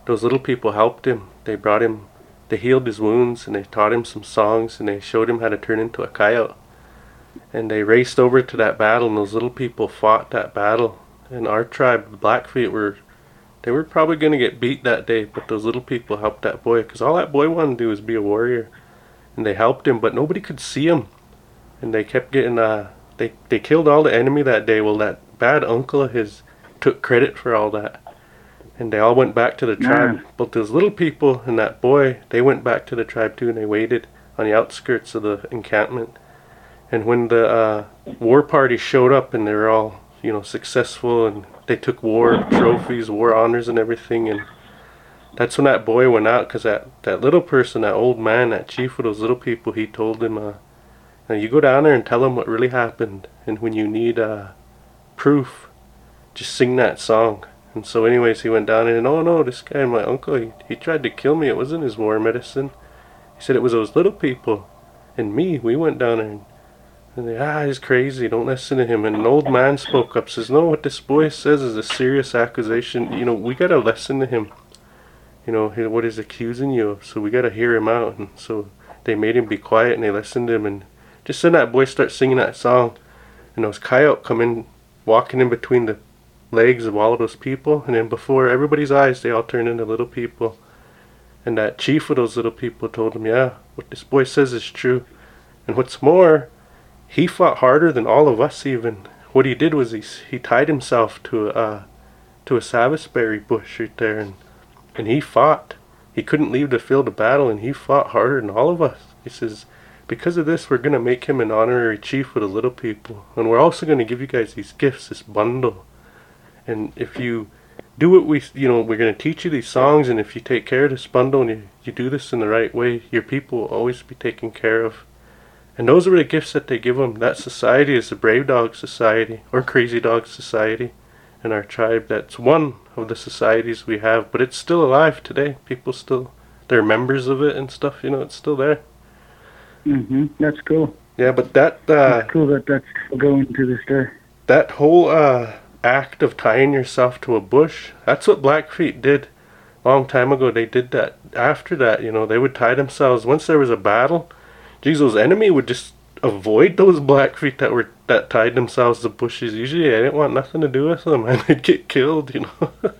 those little people helped him. They brought him, they healed his wounds, and they taught him some songs, and they showed him how to turn into a coyote. And they raced over to that battle and those little people fought that battle. And our tribe the blackfeet were they were probably going to get beat that day but those little people helped that boy because all that boy wanted to do was be a warrior. And they helped him but nobody could see him and they kept getting uh they they killed all the enemy that day. Well that bad uncle of his took credit for all that. And they all went back to the tribe. Man. but those little people and that boy they went back to the tribe too and they waited on the outskirts of the encampment. And when the uh, war party showed up and they were all, you know, successful and they took war trophies, war honors, and everything, and that's when that boy went out because that, that little person, that old man, that chief of those little people, he told him, uh, now you go down there and tell them what really happened, and when you need uh, proof, just sing that song. And so, anyways, he went down and, oh no, this guy, my uncle, he, he tried to kill me. It wasn't his war medicine. He said it was those little people and me. We went down there and and they, ah, he's crazy. Don't listen to him. And an old man spoke up, says, no, what this boy says is a serious accusation. You know, we gotta listen to him. You know, what he's accusing you of. So we gotta hear him out. And so they made him be quiet and they listened to him. And just then that boy starts singing that song. And those coyote come in, walking in between the legs of all of those people. And then before everybody's eyes, they all turn into little people. And that chief of those little people told him, yeah, what this boy says is true. And what's more, he fought harder than all of us even. What he did was he he tied himself to a uh, to a serviceberry bush right there, and and he fought. He couldn't leave the field of battle, and he fought harder than all of us. He says, because of this, we're gonna make him an honorary chief of the little people, and we're also gonna give you guys these gifts, this bundle. And if you do what we, you know, we're gonna teach you these songs, and if you take care of this bundle and you, you do this in the right way, your people will always be taken care of. And those are the gifts that they give them. That society is the Brave Dog Society or Crazy Dog Society in our tribe. That's one of the societies we have, but it's still alive today. People still, they're members of it and stuff. You know, it's still there. Hmm That's cool. Yeah, but that uh, That's cool that that's going to this day. that whole uh, act of tying yourself to a bush, that's what Blackfeet did. Long time ago, they did that. After that, you know, they would tie themselves. Once there was a battle, those enemy would just avoid those Blackfeet that were that tied themselves to bushes. Usually, I didn't want nothing to do with them, and they'd get killed, you know.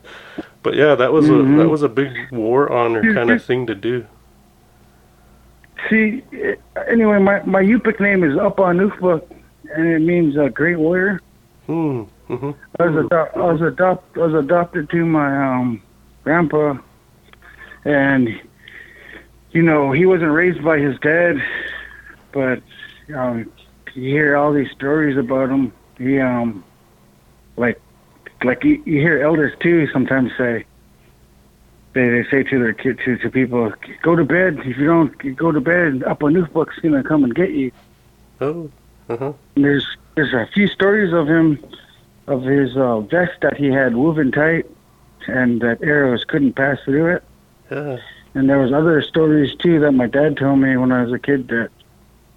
but yeah, that was a Mhm. that was a big war honor kind of thing to do. See, eh, anyway, my my Yupik name is Upanukbuk, and it means uh, great warrior. Hmm. Mm-hmm. I was ado- I was adopt I was adopted to my um grandpa, and you know he wasn't raised by his dad, but um you hear all these stories about him. He um like like you, you hear elders too sometimes say they they say to their kid to to people go to bed if you don't go to bed up a new book's gonna come and get you. Oh. Uh-huh. And there's there's a few stories of him of his uh, vest that he had woven tight and that arrows couldn't pass through it. Yeah. And there was other stories too that my dad told me when I was a kid that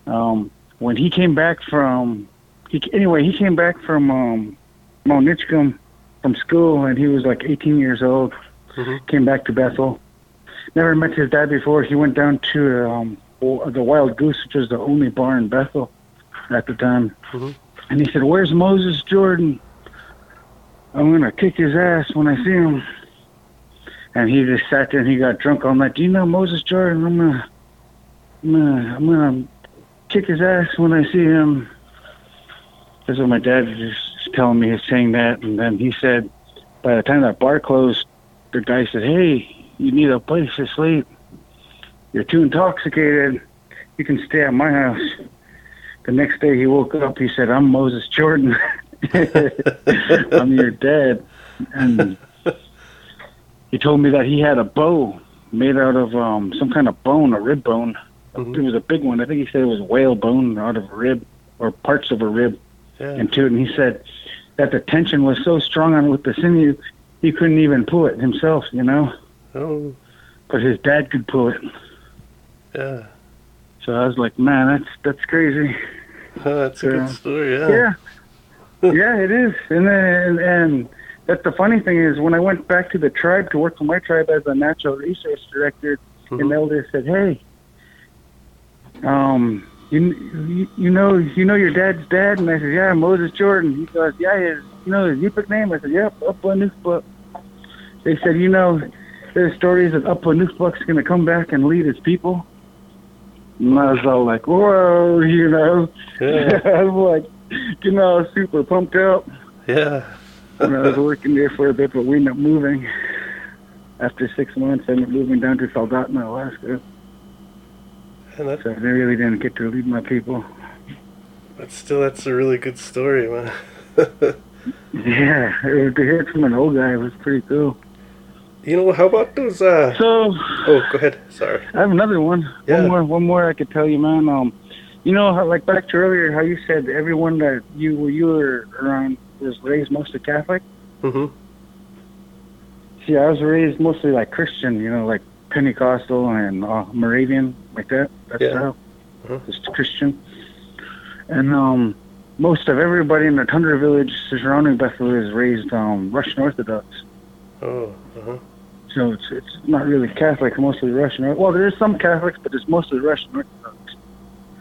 um, when he came back from he, anyway he came back from um, Mount Edgecumbe from school and he was like 18 years old. Mhm. Came back to Bethel. Never met his dad before. He went down to um, the Wild Goose, which was the only bar in Bethel at the time. Mhm. And he said, "Where's Moses Jordan? I'm gonna kick his ass when I see him." And he just sat there and he got drunk all night. Do you know Moses Jordan? I'm gonna, I'm gonna, I'm gonna kick his ass when I see him. That's what my dad was telling me. He's saying that, and then he said, by the time that bar closed, the guy said, "Hey, you need a place to sleep. You're too intoxicated. You can stay at my house." The next day he woke up. He said, "I'm Moses Jordan. I'm your dad." And he told me that he had a bow made out of um some kind of bone, a rib bone. Mhm. It was a big one. I think he said it was whale bone out of a rib or parts of a rib Yeah. into it. And he said that the tension was so strong on it with the sinew, he couldn't even pull it himself, you know. Oh. But his dad could pull it. Yeah. So I was like, man, that's that's crazy. that's a good story. Yeah. Yeah, yeah, it is. And then and that's the funny thing is when I went back to the tribe to work for my tribe as a natural resource director, an Mhm. elder said, "Hey, um, you, you you know you know your dad's dad?" And I said, "Yeah, Moses Jordan." He goes, "Yeah, his you know his Yupik name?" I said, "Yep, Upwa Nukbuk." They said, "You know, there's stories that Upwa Nukbuk's going to come back and lead his people." And I was all like, "Whoa," you know. Yeah. I was like, you know, super pumped up. Yeah. And I was working there for a bit, but we ended up moving. After six months, I ended up moving down to Soldotna, Alaska. And that, So I really didn't get to lead my people. but still, that's a really good story, man. Yeah, to hear it from an old guy was pretty cool. you know, how about those? Uh. So Oh, go ahead. Sorry. I have another one. Yeah. One more, one more I could tell you, man. Um, you know, how, like back to earlier, how you said everyone that you you were around was raised mostly Catholic. Mm-hmm. See, I was raised mostly like Christian, you know, like Pentecostal and uh, Moravian, like that. That's Yeah. style. Uh-huh. Just Christian. And um, most of everybody in the Tundra village surrounding Bethel is raised um, Russian Orthodox. Oh. Uh-huh. So it's it's not really Catholic, mostly Russian. Well, there is some Catholics, but it's mostly Russian Orthodox.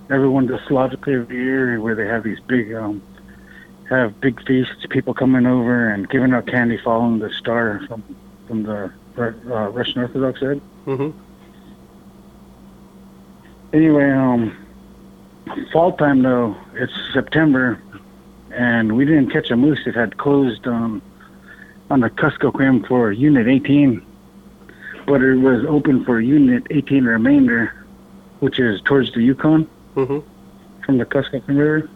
Everyone does Slavically every year, where they have these big um, have big feasts, people coming over and giving out candy, following the star from from the uh, Russian Orthodox side. Mm-hmm. Anyway, um, fall time though, it's September, and we didn't catch a moose. It had closed um, on the Kuskokwim for Unit 18, but it was open for Unit 18 remainder, which is towards the Yukon Mm-hmm. from the Kuskokwim River.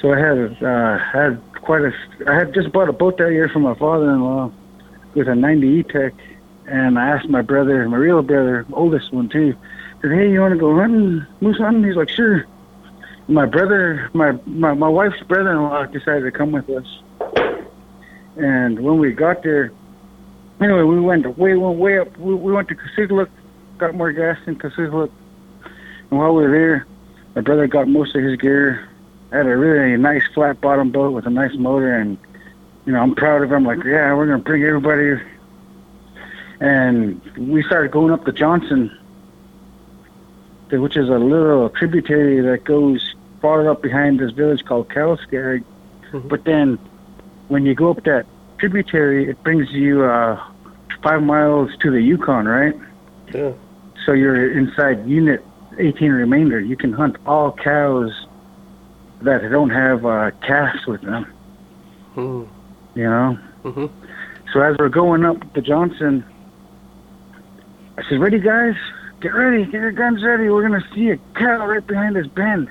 So I had uh, had quite a. I had just bought a boat that year from my father-in-law with a 90 E-TEC, and I asked my brother, my real brother, oldest one too, said, "Hey, you want to go hunting, moose hunting?" He's like, "Sure." My brother, my my, my wife's brother-in-law decided to come with us, and when we got there, anyway, we went way went way up. We, we went to Kasigluk, got more gas in Kasigluk, and while we were there, my brother got most of his gear. I had a really nice flat bottom boat with a nice motor, and you know I'm proud of him. Like, yeah, we're gonna bring everybody. And we started going up the Johnson, which is a little tributary that goes far up behind this village called Kalskag. Mhm. But then, when you go up that tributary, it brings you uh, five miles to the Yukon, right? Yeah. So you're inside unit 18 remainder. You can hunt all cows that don't have uh, calves with them. Hmm. You know. Mm-hmm. So as we're going up the Johnson, I said, "Ready, guys? Get ready. Get your guns ready. We're gonna see a cow right behind this bend."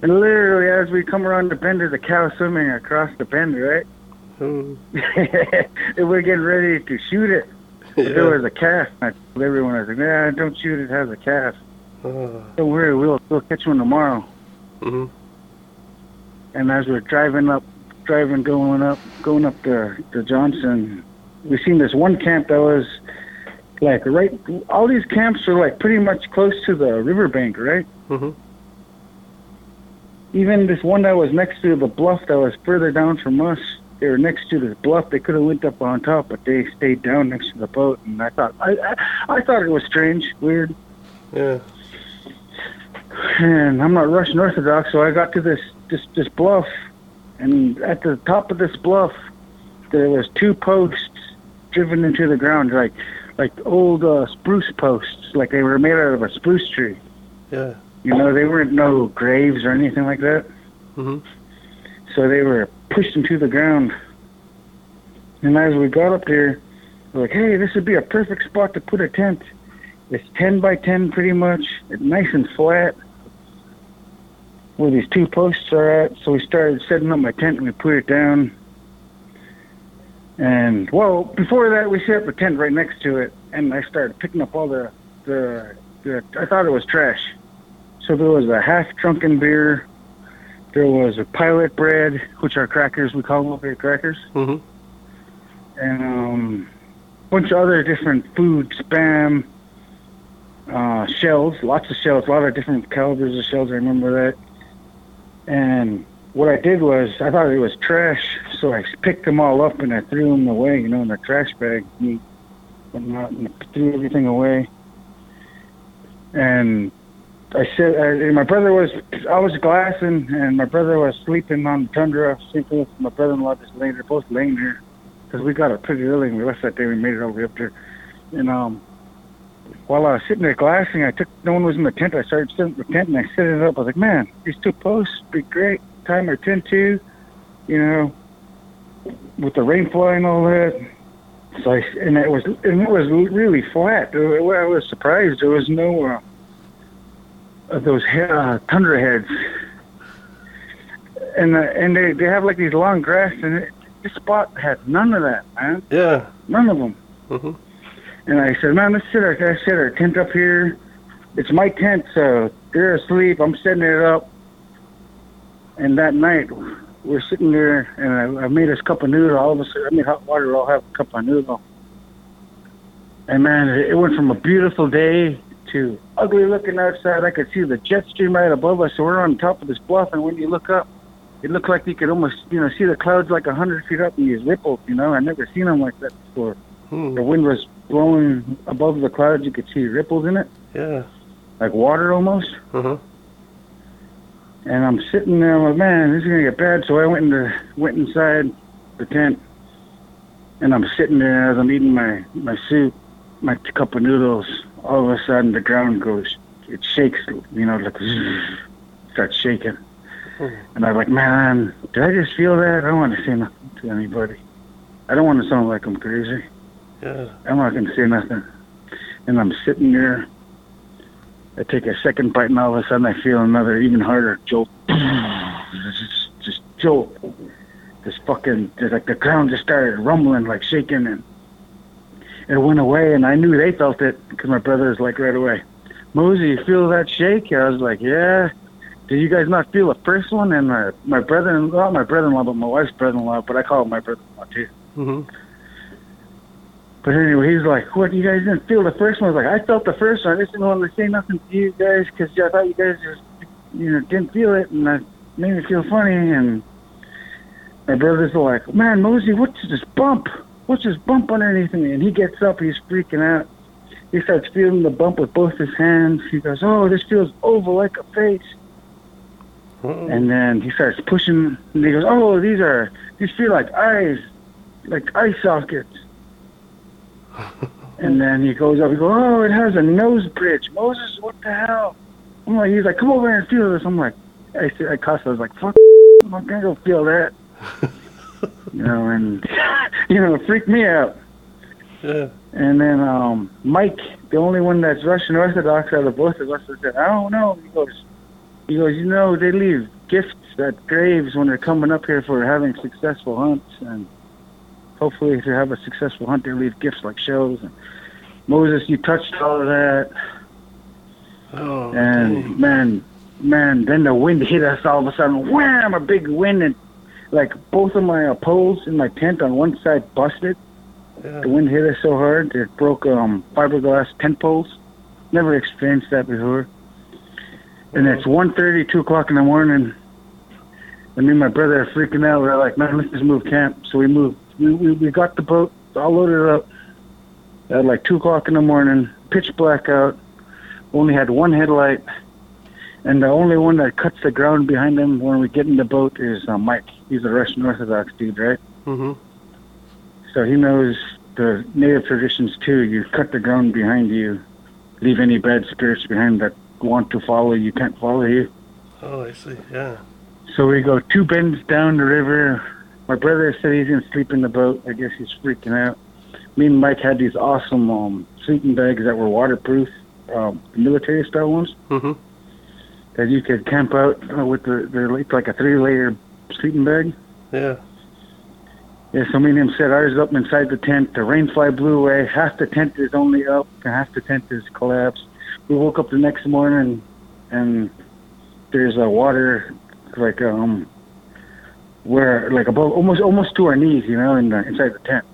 And literally, as we come around the bend, there's a cow swimming across the bend, right? Hmm. and we're getting ready to shoot it. But there was a calf. I told everyone, I said, "Nah, don't shoot it. It has a calf. Ah. Don't worry, we'll we'll catch one tomorrow." Mhm. And as we're driving up, driving, going up, going up the the Johnson, we seen this one camp that was like right. All these camps are like pretty much close to the riverbank, right? mm-hmm. Even this one that was next to the bluff that was further down from us, they were next to this bluff. They could have went up on top, but they stayed down next to the boat. And I thought, I, I, I thought it was strange, weird. Yeah. And I'm not Russian Orthodox, so I got to this this this bluff, and at the top of this bluff, there was two posts driven into the ground, like like old uh, spruce posts, like they were made out of a spruce tree. Yeah. You know, they weren't no graves or anything like that. Mhm. So they were pushed into the ground. And as we got up there, we're like, hey, this would be a perfect spot to put a tent. It's 10 by 10 pretty much. It's nice and flat where these two posts are at. So we started setting up my tent and we put it down. And, well, before that, we set up a tent right next to it. And I started picking up all the, the, the I thought it was trash. So there was a half drunken beer. There was a pilot bread, which are crackers. We call them up here crackers. Mhm. And um, a bunch of other different food, spam, uh, shells, lots of shells, a lot of different calibers of shells. I remember that. And what I did was, I thought it was trash, so I picked them all up and I threw them away, you know, in the trash bag. And threw everything away. And I said, and my brother was, I was glassing, and my brother was sleeping on the tundra. Sleeping with my brother-in-law just laying there, both laying there, because we got up pretty early and we left that day. We made it over up there, and um, while I was sitting there glassing, I took no one was in the tent. I started setting up the tent and I set it up. I was like, man, these two posts would be great. Time our tent to, you know, with the rain and all that. So I, and it was and it was really flat. I was surprised there was no. Uh, of those uh, tundra heads, and uh, and they they have like these long grass, and it, this spot had none of that, man, Yeah. none of them. Mhm. And I said, man, let's set our let's set our tent up here. It's my tent, so they're asleep. I'm setting it up. And that night, we're sitting there, and I, I made us a cup of noodle. All of us, I made hot water. I'll have a cup of noodle. And man, it went from a beautiful day to ugly looking outside. I could see the jet stream right above us. So we're on top of this bluff, and when you look up, it looked like you could almost, you know, see the clouds like a hundred feet up, and these ripples. You know, I never seen them like that before. Hmm. The wind was blowing above the clouds. You could see ripples in it, Yeah. like water almost. Uh-huh. And I'm sitting there, I'm like, man, this is gonna get bad. So I went into went inside the tent, and I'm sitting there as I'm eating my my soup, my cup of noodles. All of a sudden, the ground goes, it shakes, you know, like starts shaking. Hmm. And I'm like, man, did I just feel that? I don't want to say nothing to anybody. I don't want to sound like I'm crazy. Yeah. I'm not going to say nothing. And I'm sitting there. I take a second bite, and all of a sudden I feel another, even harder jolt. just, just jolt. This fucking, like the ground just started rumbling, like shaking, and it went away. And I knew they felt it because my brother was like right away, Mosey, you feel that shake? I was like, yeah. Did you guys not feel the first one? And my my brother-in-law, my brother-in-law, but my wife's brother-in-law, but I call him my brother-in-law too. Mhm. But anyway, he's like, "What? You guys didn't feel the first one?" I was like, "I felt the first one. I just didn't want to say nothing to you guys because I thought you guys just, you know, didn't feel it, and that made me feel funny." And my brother's are like, "Man, Mosey, what's this bump? What's this bump underneath me?" And he gets up, he's freaking out. He starts feeling the bump with both his hands. He goes, "Oh, this feels oval like a face." Uh-oh. And then he starts pushing, and he goes, "Oh, these are these feel like eyes, like eye sockets." And then he goes up. He goes, "Oh, it has a nose bridge." Moses, what the hell? I'm like, he's like, come over here and feel this. I'm like, I, I cussed. I was like, fuck, I'm not gonna go feel that. you know, and you know, it freaked me out. Yeah. And then um, Mike, the only one that's Russian Orthodox out of both of us, said, I don't know. He goes, he goes, you know, they leave gifts at graves when they're coming up here for having successful hunts, and hopefully, if you have a successful hunt, they leave gifts like shells. And Moses, you touched all of that, Oh. and man, man, then the wind hit us all of a sudden. Wham! A big wind, and like both of my uh, poles in my tent on one side busted. yeah. The wind hit us so hard it broke um, fiberglass tent poles. Never experienced that before. And it's 1.30, 2 o'clock in the morning. And me and my brother are freaking out. We're like, man, let's just move camp. So we moved. We, we, we got the boat all loaded up at like 2 o'clock in the morning. Pitch black out. Only had one headlight. And the only one that cuts the ground behind him when we get in the boat is uh, Mike. He's a Russian Orthodox dude, right? Mm-hmm. So he knows the native traditions too. You cut the ground behind you, leave any bad spirits behind that want to follow you can't follow you. Oh, I see. Yeah. So we go two bends down the river. My brother said he's gonna sleep in the boat. I guess he's freaking out. Me and Mike had these awesome um, sleeping bags that were waterproof, um, military style ones Mm-hmm. that you could camp out uh, with. The, they're like like a three layer sleeping bag. Yeah. Yeah, so me and him set ours up inside the tent. The rain fly blew away. Half the tent is only up, and half the tent is collapsed. We woke up the next morning, and there's a water, like um, where like above, almost almost to our knees, you know, in the, inside the tent.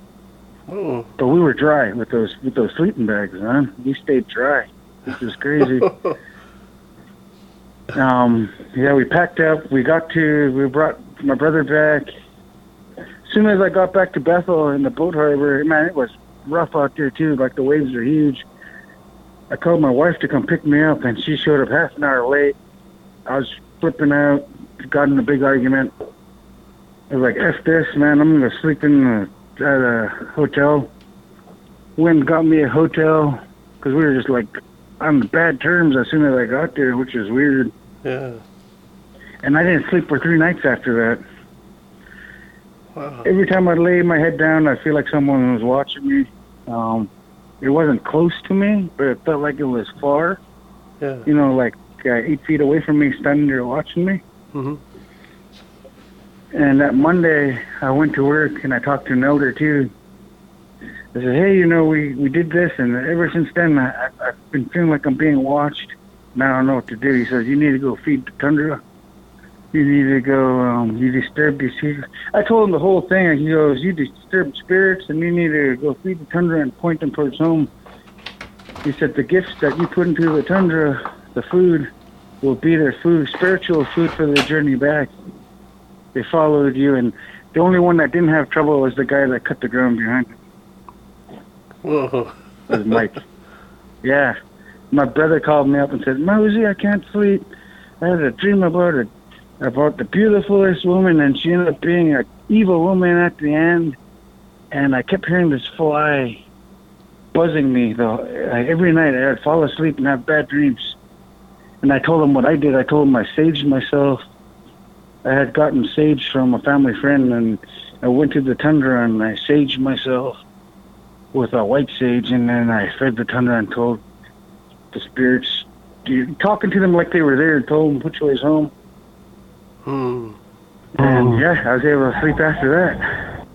Oh. But we were dry with those with those sleeping bags, man. We stayed dry, This was crazy. um, yeah, we packed up. We got to. We brought my brother back. As soon as I got back to Bethel in the boat harbor, man, it was rough out there too. Like the waves are huge. I called my wife to come pick me up, and she showed up half an hour late. I was flipping out. Got in a big argument. I was like, "F this, man! I'm gonna sleep in the, at a hotel." Went got me a hotel because we were just like on bad terms as soon as I got there, which is weird. Yeah. And I didn't sleep for three nights after that. Wow. Every time I lay my head down, I feel like someone was watching me. Um, it wasn't close to me, but it felt like it was far. Yeah. You know, like uh, eight feet away from me, standing there watching me. Mm-hmm. And that Monday, I went to work and I talked to an elder too. I said, "Hey, you know, we we did this, and ever since then, I, I've been feeling like I'm being watched, and I don't know what to do." He says, "You need to go feed the tundra. You need to go. Um, you disturb these spirits." I told him the whole thing. And he goes, "You disturb spirits, and you need to go feed the tundra and point them towards home." He said, "The gifts that you put into the tundra, the food, will be their food, spiritual food for their journey back." They followed you, and the only one that didn't have trouble was the guy that cut the ground behind him. Whoa. Was Mike. yeah, my brother called me up and said, "Mosey, I can't sleep. I had a dream about it, about the beautifulest woman, and she ended up being an evil woman at the end. And I kept hearing this fly buzzing me though. I, every night I'd fall asleep and have bad dreams. And I told him what I did. I told him I saged myself. I had gotten sage from a family friend, and I went to the tundra and I saged myself with a white sage, and then I fed the tundra and told the spirits, talking to them like they were there, and told them which way's home. Hmm. And yeah, I was able to sleep after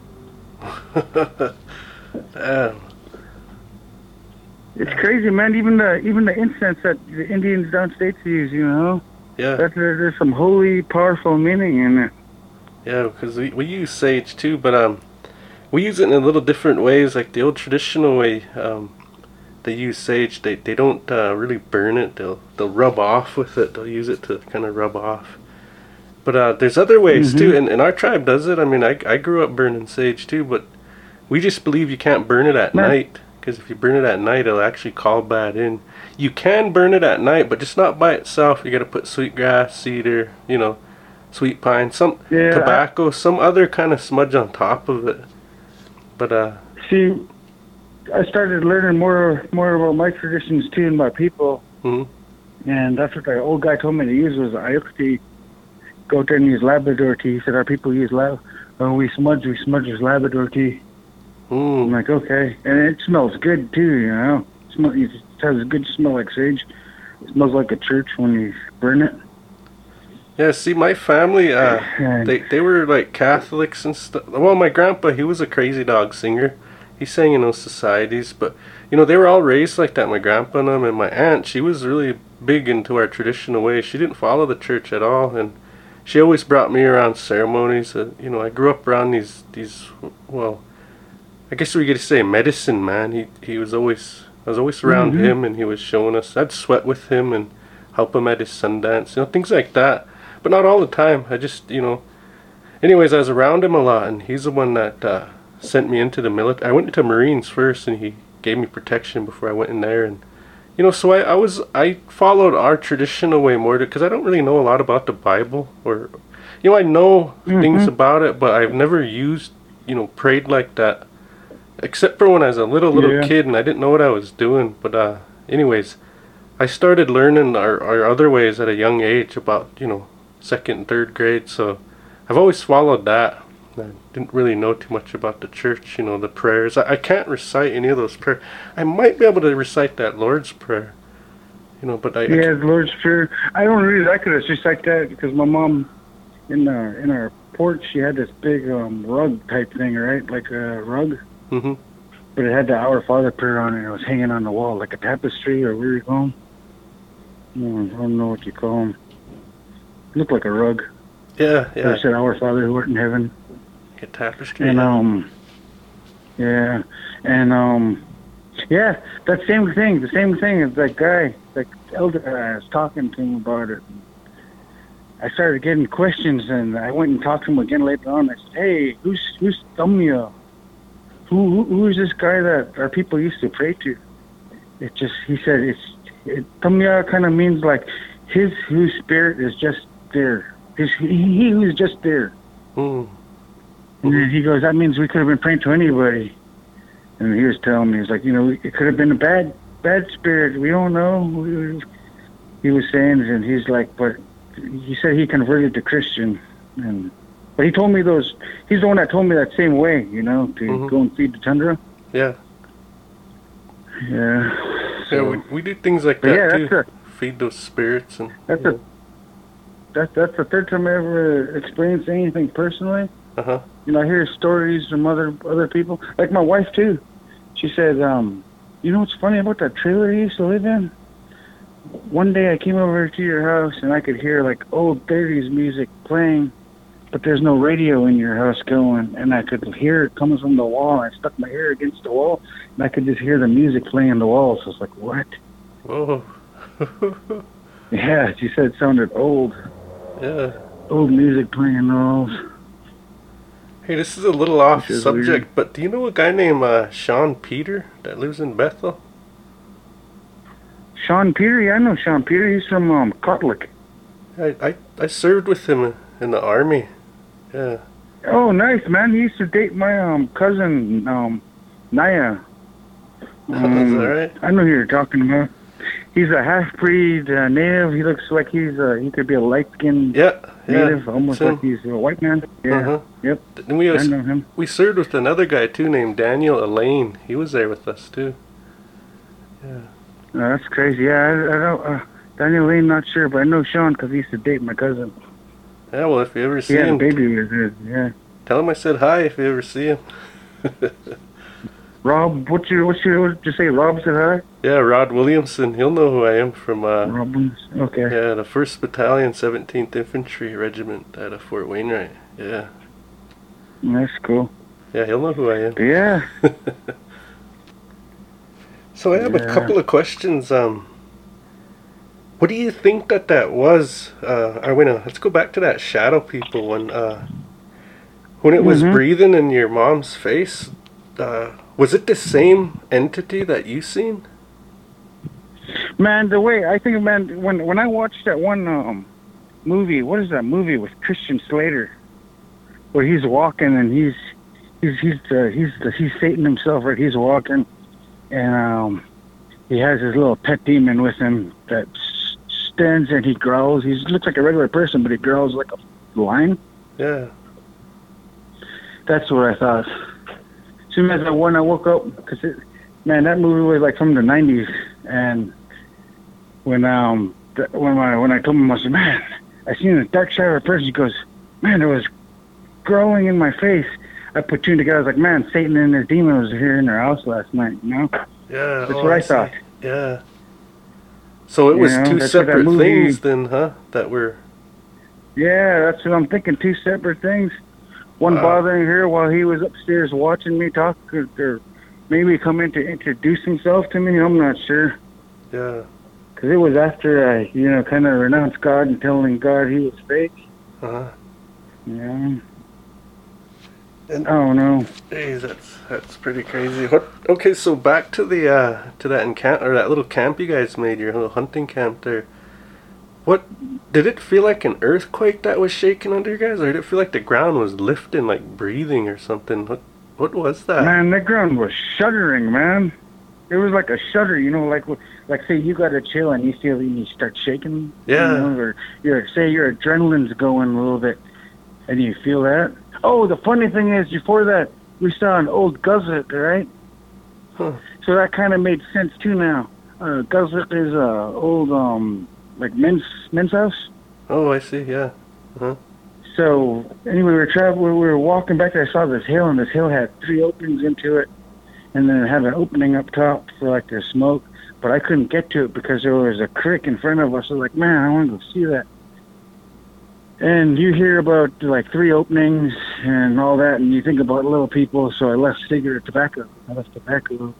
that. Damn. It's crazy, man. Even the even the incense that the Indians downstate use, you know, Yeah. that there, there's some holy, powerful meaning in it. Yeah, because we, we use sage too, but um, we use it in a little different ways. Like the old traditional way, um, they use sage. They they don't uh, really burn it. They'll they'll rub off with it. They'll use it to kind of rub off. But uh, there's other ways too, and, and our tribe does it. I mean, I I grew up burning sage too, but we just believe you can't burn it at night because if you burn it at night, it'll actually call bad in. You can burn it at night, but just not by itself. You got to put sweetgrass, cedar, you know, sweet pine, some Yeah, I- tobacco, some other kind of smudge on top of it. But uh, See, I started learning more more about my traditions too and my people. mhm. and that's what the old guy told me to use was Ayukti. Go there and use Labrador tea. He said our people use lab. When we smudge, we smudge with Labrador tea. I'm Mm. like, okay, and it smells good too. You know, it, smell, it has a good smell like sage. It smells like a church when you burn it. Yeah, see, my family, uh, they they were like Catholics and stuff. Well, my grandpa, he was a crazy dog singer. He sang in those societies, but you know they were all raised like that. My grandpa and them, and my aunt, she was really big into our traditional ways. She didn't follow the church at all, and she always brought me around ceremonies. Uh, you know, I grew up around these these well, I guess we could say medicine man. He he was always I was always around Mhm. him, and he was showing us. I'd sweat with him and help him at his Sundance, you know, things like that but not all the time. I just, you know. Anyways, I was around him a lot, and he's the one that uh, sent me into the military. I went into Marines first, and he gave me protection before I went in there, and you know, so I, I was I followed our traditional way more because I don't really know a lot about the Bible, or you know, I know things about it, but I've never used, you know, prayed like that, except for when I was a little little Yeah. kid and I didn't know what I was doing. But uh, anyways, I started learning our, our other ways at a young age, about you know second and third grade. So I've always followed that. I didn't really know too much about the church, you know, the prayers. I, I can't recite any of those prayers. I might be able to recite that Lord's Prayer, you know, but I, I yeah, the Lord's Prayer. I don't really like it. It's just like that because my mom, in our in our porch, she had this big um rug type thing, right? Like a rug, hmm but it had the Our Father prayer on it. and It was hanging on the wall like a tapestry, or what do you call 'em? Mm, I don't know what you call them. It Looked like a rug. yeah, Yeah. It said Our Father who art in heaven. a tapestry. And yeah. um, yeah, and um, yeah, that same thing. The same thing as that guy, that elder guy. I was talking to him about it. I started getting questions, and I went and talked to him again later on. I said, "Hey, who's who's Thumya? Who, who who is this guy that our people used to pray to?" It just he said it's it, Thumya kind of means like his whose spirit is just there. His he, he who's just there. Mm. And then he goes, that means we could have been praying to anybody. And he was telling me, he's like, you know, it could have been a bad, bad spirit. We don't know. We- He was saying, and he's like, but he said he converted to Christian, and but he told me those. He's the one that told me that same way, you know, to Mhm. go and feed the tundra. Yeah, Yeah. yeah, So, we, we do things like that yeah, too. that's a Feed those spirits and that's a that that's the third time I ever experienced anything personally. uh huh. you know, I hear stories from other other people. Like my wife too. She said, um, you know what's funny about that trailer you used to live in? One day I came over to your house and I could hear like old thirties music playing, but there's no radio in your house going and I could hear it coming from the wall. I stuck my ear against the wall and I could just hear the music playing on the wall. So I was like, What? Whoa. Yeah, she said it sounded old. yeah. Old music playing on the walls. Hey, this is a little off subject, weird. but do you know a guy named uh, Sean Peter that lives in Bethel? Sean Peter, yeah, I know Sean Peter. He's from um Kotlik. I, I, I served with him in the army. Yeah. Oh, nice, man. He used to date my um cousin, um, Naya. Is Um, that right? I know who you're talking about. He's a half-breed uh, native. He looks like he's uh, he could be a light-skinned Yeah. Yeah. native, almost him. like he's a white man. Yeah, Uh-huh. yep. And we, I know him. we served with another guy too named Daniel Elaine. He was there with us too. Yeah. Uh, that's crazy. Yeah, I, I don't. Uh, Daniel Elaine, not sure, but I know Sean because he used to date my cousin. Yeah, well, if you ever see him, baby with his. Yeah. tell him I said hi if you ever see him. Rob, what's your what's your what did you say? Rob said hi. Yeah, Rod Williamson. He'll know who I am from, uh, Rob, Williams. okay. yeah, the 1st Battalion, 17th Infantry Regiment out of Fort Wainwright. Yeah. That's cool. Yeah, he'll know who I am. Yeah. So I have a couple of questions. Um, what do you think that that was? Uh, no, let's go back to that shadow people when uh, when it was Mhm. breathing in your mom's face. Uh, was it the same entity that you seen? Man, the way I think, man, when when I watched that one um movie, what is that movie with Christian Slater, where he's walking and he's he's he's uh, he's the, he's Satan himself, right? He's walking, and um he has his little pet demon with him that s- stands there and he growls. He looks like a regular person, but he growls like a lion. Yeah. That's what I thought. As soon as I when I woke up, because man, that movie was like from the '90s, and when um when I when I told him, I said, "Man, I seen the dark side of a person." He goes, "Man, it was growing in my face." I put two and together. I was like, "Man, Satan and his demon was here in their house last night." You know, Yeah. that's oh, what I, see. thought. Yeah. So it You was know, two that's what that separate things then, huh? That were. Yeah, that's what I'm thinking. Two separate things. One Wow. bothering her while he was upstairs watching me talk, or, or maybe come in to introduce himself to me. I'm not sure. Yeah. Because it was after I, you know, kind of renounced God and telling God he was fake. Uh huh. Yeah. And- I don't. Hey, that's that's pretty crazy. What? Okay, so back to the uh to that encamp or that little camp you guys made, your little hunting camp there. What did it feel like an earthquake that was shaking under you guys, or did it feel like the ground was lifting, like breathing or something? What what was that? Man, the ground was shuddering, man. It was like a shudder, you know, like like say you got a chill and you feel and you start shaking. Yeah. You know, or your say your adrenaline's going a little bit, and you feel that. Oh, the funny thing is, before that, we saw an old guzzlet, right? Huh. So that kind of made sense too now. Uh, guzzlet is a old um like men's men's house. Oh, I see. Yeah. Huh. So anyway, we were traveling. We were walking back there. I saw this hill, and this hill had three openings into it, and then it had an opening up top for like the smoke. But I couldn't get to it because there was a creek in front of us. I was like, man, I want to go see that. And you hear about like three openings and all that, and you think about little people. So I left cigarette tobacco. I left tobacco over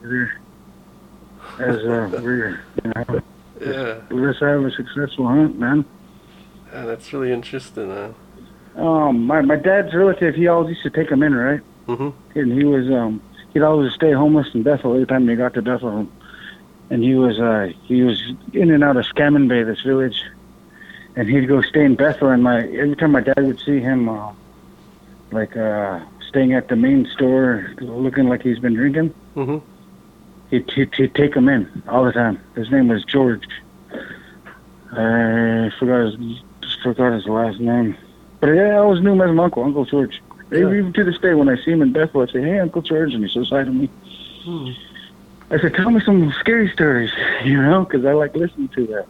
there as uh, we're you know Yeah. let's have a successful hunt, man. yeah that's really interesting. Uh, Um, my my dad's relative, he always used to take him in, right? mhm. and he was um he'd always stay homeless in Bethel every time he got to Bethel, and he was uh he was in and out of Scammon Bay, this village, and he'd go stay in Bethel. And my every time my dad would see him, uh, like uh staying at the main store, looking like he's been drinking, Mhm. he'd, he'd he'd take him in all the time. His name was George. I forgot his just forgot his last name, but yeah, I always knew him as my uncle, Uncle George. Yeah. Even to this day, when I see him in Bethel, I say, "Hey, Uncle George," and he says hi to me. Hmm. I said, "Tell me some scary stories," you know, because I like listening to that.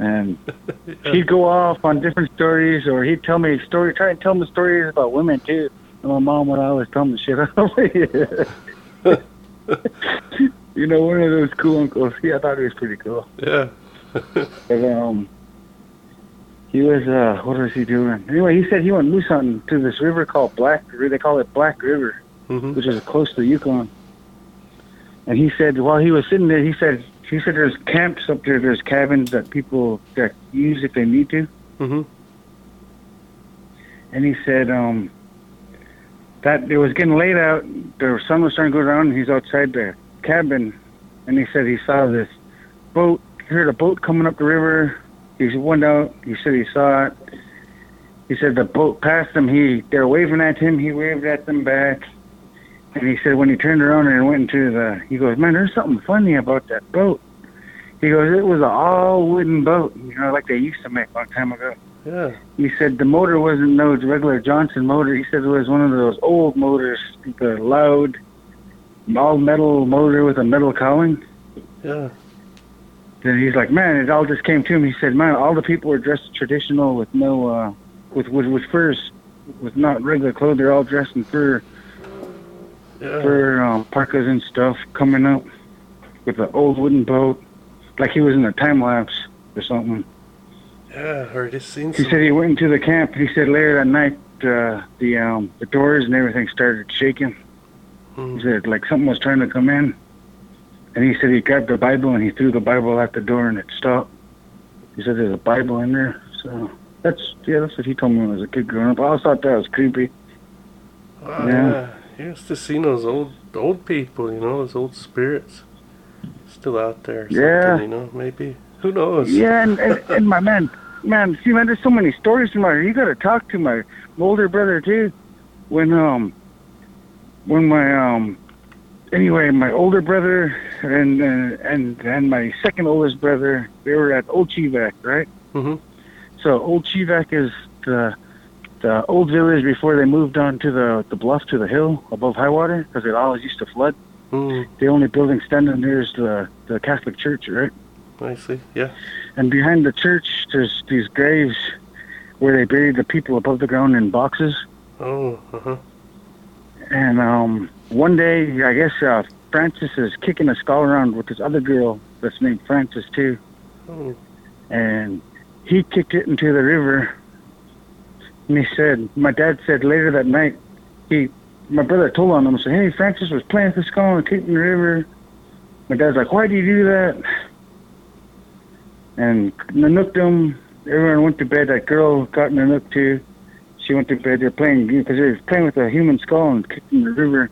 And he'd go off on different stories, or he'd tell me story, try and tell me stories about women too. And my mom would always tell me shit. you know, one of those cool uncles. Yeah, I thought he was pretty cool. Yeah. But um, he was uh, what was he doing? Anyway, he said he went moose hunting to this river called Black. River they call it Black River, Mhm. which is close to Yukon. And he said while he was sitting there, he said he said there's camps up there. There's cabins that people that use if they need to. Mhm. And he said um, that it was getting late out. The sun was starting to go down. And he's outside the cabin, and he said he saw this boat. He heard a boat coming up the river. He went out. He said he saw it. He said the boat passed him. He they're waving at him. He waved at them back. And he said when he turned around and went into the, he goes, man, there's something funny about that boat. He goes, it was an all wooden boat, you know, like they used to make a long time ago. Yeah. He said the motor wasn't no regular Johnson motor. He said it was one of those old motors, the loud, all metal motor with a metal cowling. Yeah. Then he's like, man, it all just came to him. He said, man, all the people were dressed traditional with no, uh, with with with furs, with not regular clothes. They're all dressed in fur, Yeah. fur um, parkas and stuff, coming up with an old wooden boat, like he was in a time lapse or something. Yeah. I already seen He some. said he went into the camp. He said later that night, uh, the um, the doors and everything started shaking. He Mhm. said like something was trying to come in, and he said he grabbed the Bible and he threw the Bible at the door and it stopped. He said there's a Bible in there. So that's yeah, that's what he told me when I was a kid growing up. I always thought that was creepy. Wow, Yeah. Used to see those old old people, you know, those old spirits still out there. Yeah. You know, maybe. Who knows? Yeah, and, and, and my man, man, see, man, there's so many stories from my. You got to talk to my older brother too. When um, when my um, anyway, my older brother and uh, and and my second oldest brother, they were at Old Chevak, right? Mhm. So Old Chevak is the the old village before they moved on to the the bluff to the hill above high water because it always used to flood. Mm, The only building standing there is the the Catholic church, right? I see. Yeah. And behind the church, there's these graves where they buried the people above the ground in boxes. Oh. Uh huh. And um, one day, I guess uh, Francis is kicking a skull around with this other girl that's named Francis too, Oh. and he kicked it into the river. And he said, my dad said later that night, he, my brother told on him, said, "Hey, Francis was playing with kicked it in the river." My dad's like, "Why do you do that?" And Nanooked him. Everyone went to bed. That girl got Nanook too. She went to bed. They're playing because they were playing with a human skull and the river.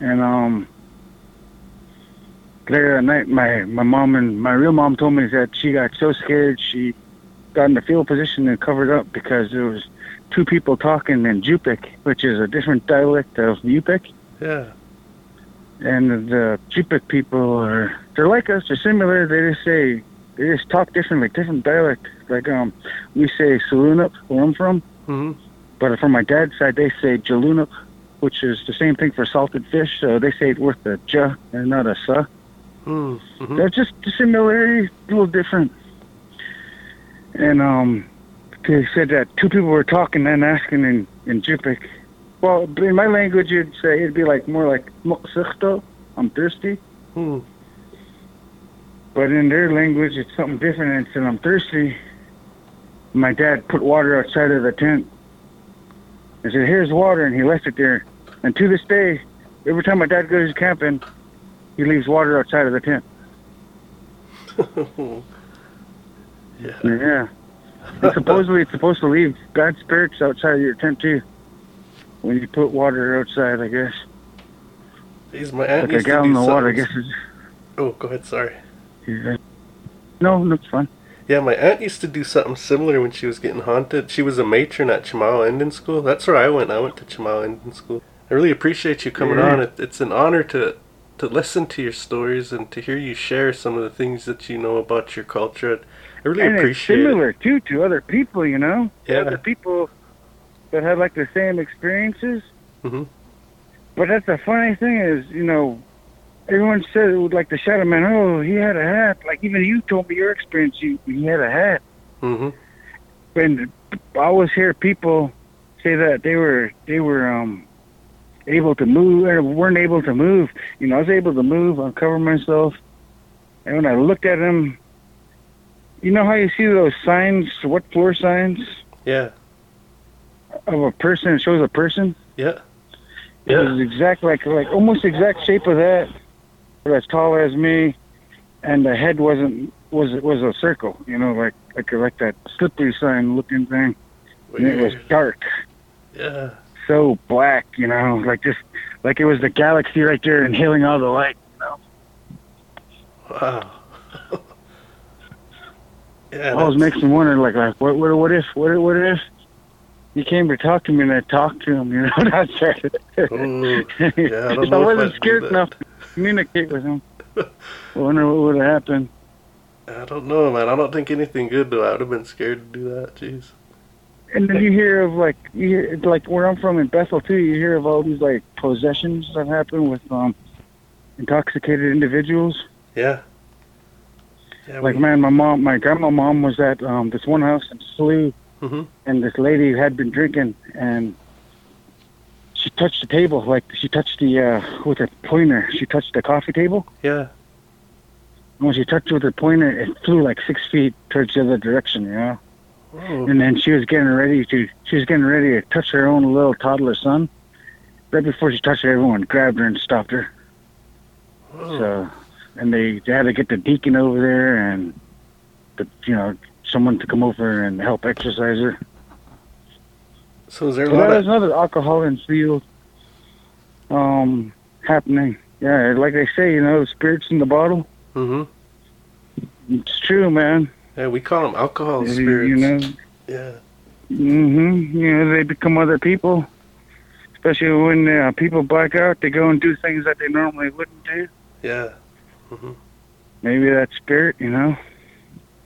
And um, later that night, my my mom and my real mom told me that she got so scared she got in the field position and covered up because there was two people talking in Cup'ik, which is a different dialect of Yupik. Yeah. And the Cup'ik people are they're like us, they're similar. They just say they just talk differently, different dialect. Like um, we say Salunup where I'm from, Mhm. but from my dad's side they say Jalunup, which is the same thing for salted fish. So they say it with a j and not a sa. Mm. Mhm. They're just the similarity, a little different. And um, they said that two people were talking and asking in in Cup'ik. Well, in my language, you'd say it'd be like more like "Moksichto," I'm thirsty. Mm. But in their language, it's something different. And said, I'm thirsty. My dad put water outside of the tent. I said, here's water, and he left it there. And to this day, every time my dad goes camping, he leaves water outside of the tent. yeah. Yeah. And supposedly it's supposed to leave bad spirits outside of your tent too. When you put water outside, I guess. Jeez, my aunt Like a used to gallon do of water, I something- guess is Oh, go ahead. Sorry. yeah. No, that's fine. Yeah, my aunt used to do something similar when she was getting haunted. She was a matron at Chemawa Indian School. That's where I went. I went to Chemawa Indian School. I really appreciate you coming Yeah. on. It, it's an honor to to listen to your stories and to hear you share some of the things that you know about your culture. I really and it's appreciate it. similar too to other people, you know. Yeah. Other people that had like the same experiences. Mhm. But that's the funny thing is, you know, everyone said it like the Shadow Man. Oh, he had a hat. Like even you told me your experience. You he had a hat. Mm-hmm. And I always hear people say that they were they were um able to move or weren't able to move. You know, I was able to move, uncover myself, and when I looked at him, you know how you see those signs, what floor signs Yeah. of a person it shows a person. Yeah. It was exact like like almost exact shape of that, but as tall as me, and the head wasn't was was a circle. You know, like like like that slippery sign looking thing. And it was dark. Yeah. so black, you know, like just like it was the galaxy right there inhaling all the light. You know? Wow. Yeah. always makes me wonder, like, like what, what, what if, what, what if he came to talk to me and I talked to him, you know? That's it. Ooh, yeah, I I wasn't scared enough to communicate with him, I wonder what would have happened. I don't know, man. I don't think anything good though. I would have been scared to do that. Jeez. And then you hear of like, you hear, like where I'm from in Bethel too. You hear of all these like possessions that happen with um intoxicated individuals. Yeah. Yeah. Like we, man, my mom, my grandma mom was at um this one house in Slough, Mhm. and this lady had been drinking, and she touched the table, like she touched the uh with her pointer. She touched the coffee table, Yeah. and when she touched it with her pointer, it flew like six feet towards the other direction, you know. Oh. And then she was getting ready to, she was getting ready to touch her own little toddler son. Right before she touched her, everyone grabbed her and stopped her. oh. So, and they, they had to get the deacon over there and, the, you know, someone to come over and help exercise her. So is there a So of another alcohol and field um, happening. Yeah, like they say, you know, spirits in the bottle. hmm It's true, man. Yeah, we call them alcohol You- spirits. You know, Yeah. hmm You know, they become other people. Especially when uh, people black out, they go and do things that they normally wouldn't do. Yeah. Hmm Maybe that spirit, you know.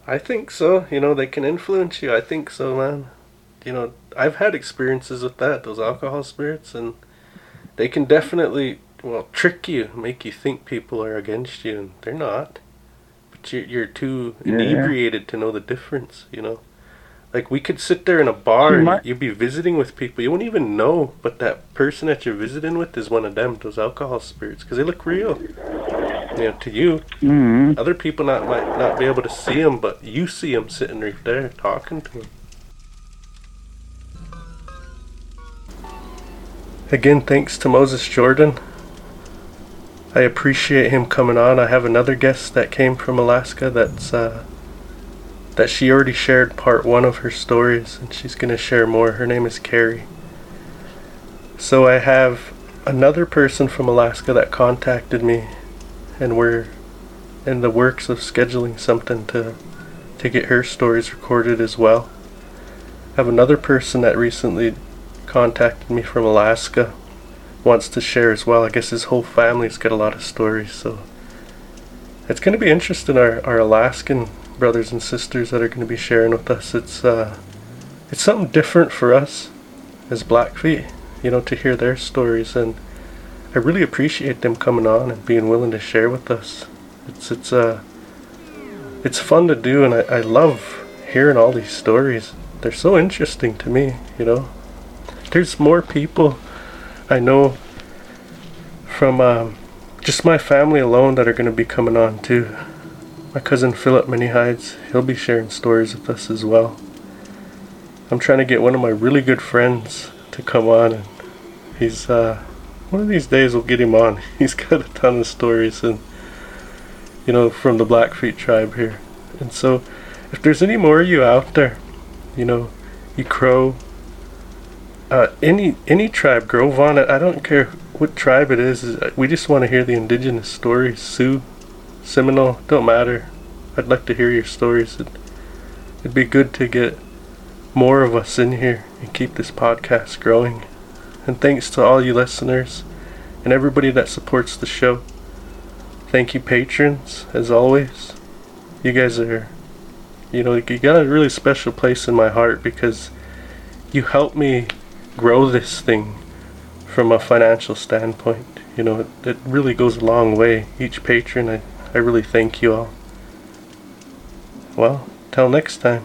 I think so. You know, they can influence you. I think so, man. You know, I've had experiences with that, those alcohol spirits, and they can definitely, well, trick you, make you think people are against you, and they're not. But you're, you're too Yeah. inebriated to know the difference, you know? Like, we could sit there in a bar and you'd be visiting with people. You wouldn't even know, but that person that you're visiting with is one of them, those alcohol spirits, because they look real. You know, to you, hmm other people not might not be able to see them, but you see them sitting right there talking to them. Again, thanks to Moses Jordan. I appreciate him coming on. I have another guest that came from Alaska that's uh, that she already shared part one of her stories, and she's gonna share more. Her name is Carrie. So I have another person from Alaska that contacted me, and we're in the works of scheduling something to to get her stories recorded as well. I have another person that recently contacted me from Alaska wants to share as well. I guess his whole family's got a lot of stories, so it's going to be interesting. Our our Alaskan brothers and sisters that are going to be sharing with us. It's uh, it's something different for us as Blackfeet, you know, to hear their stories, and I really appreciate them coming on and being willing to share with us. It's it's uh it's fun to do, and I, I love hearing all these stories. They're so interesting to me, you know. There's more people I know from um, just my family alone that are going to be coming on too. My cousin Philip Many Hides, he'll be sharing stories with us as well. I'm trying to get one of my really good friends to come on, and he's uh, one of these days we'll get him on. He's got a ton of stories, and you know, from the Blackfeet tribe here. And so, if there's any more of you out there, you know, you Crow, uh, any any tribe, it. I don't care what tribe it is. is- We just want to hear the indigenous stories. Sioux, Seminole, don't matter. I'd like to hear your stories. It, it'd be good to get more of us in here and keep this podcast growing. And thanks to all you listeners and everybody that supports the show. Thank you, patrons, as always. You guys are, you know, you got a really special place in my heart because you help me grow this thing from a financial standpoint. You know, it, it really goes a long way. Each patron, I, I really thank you all. Well, till next time.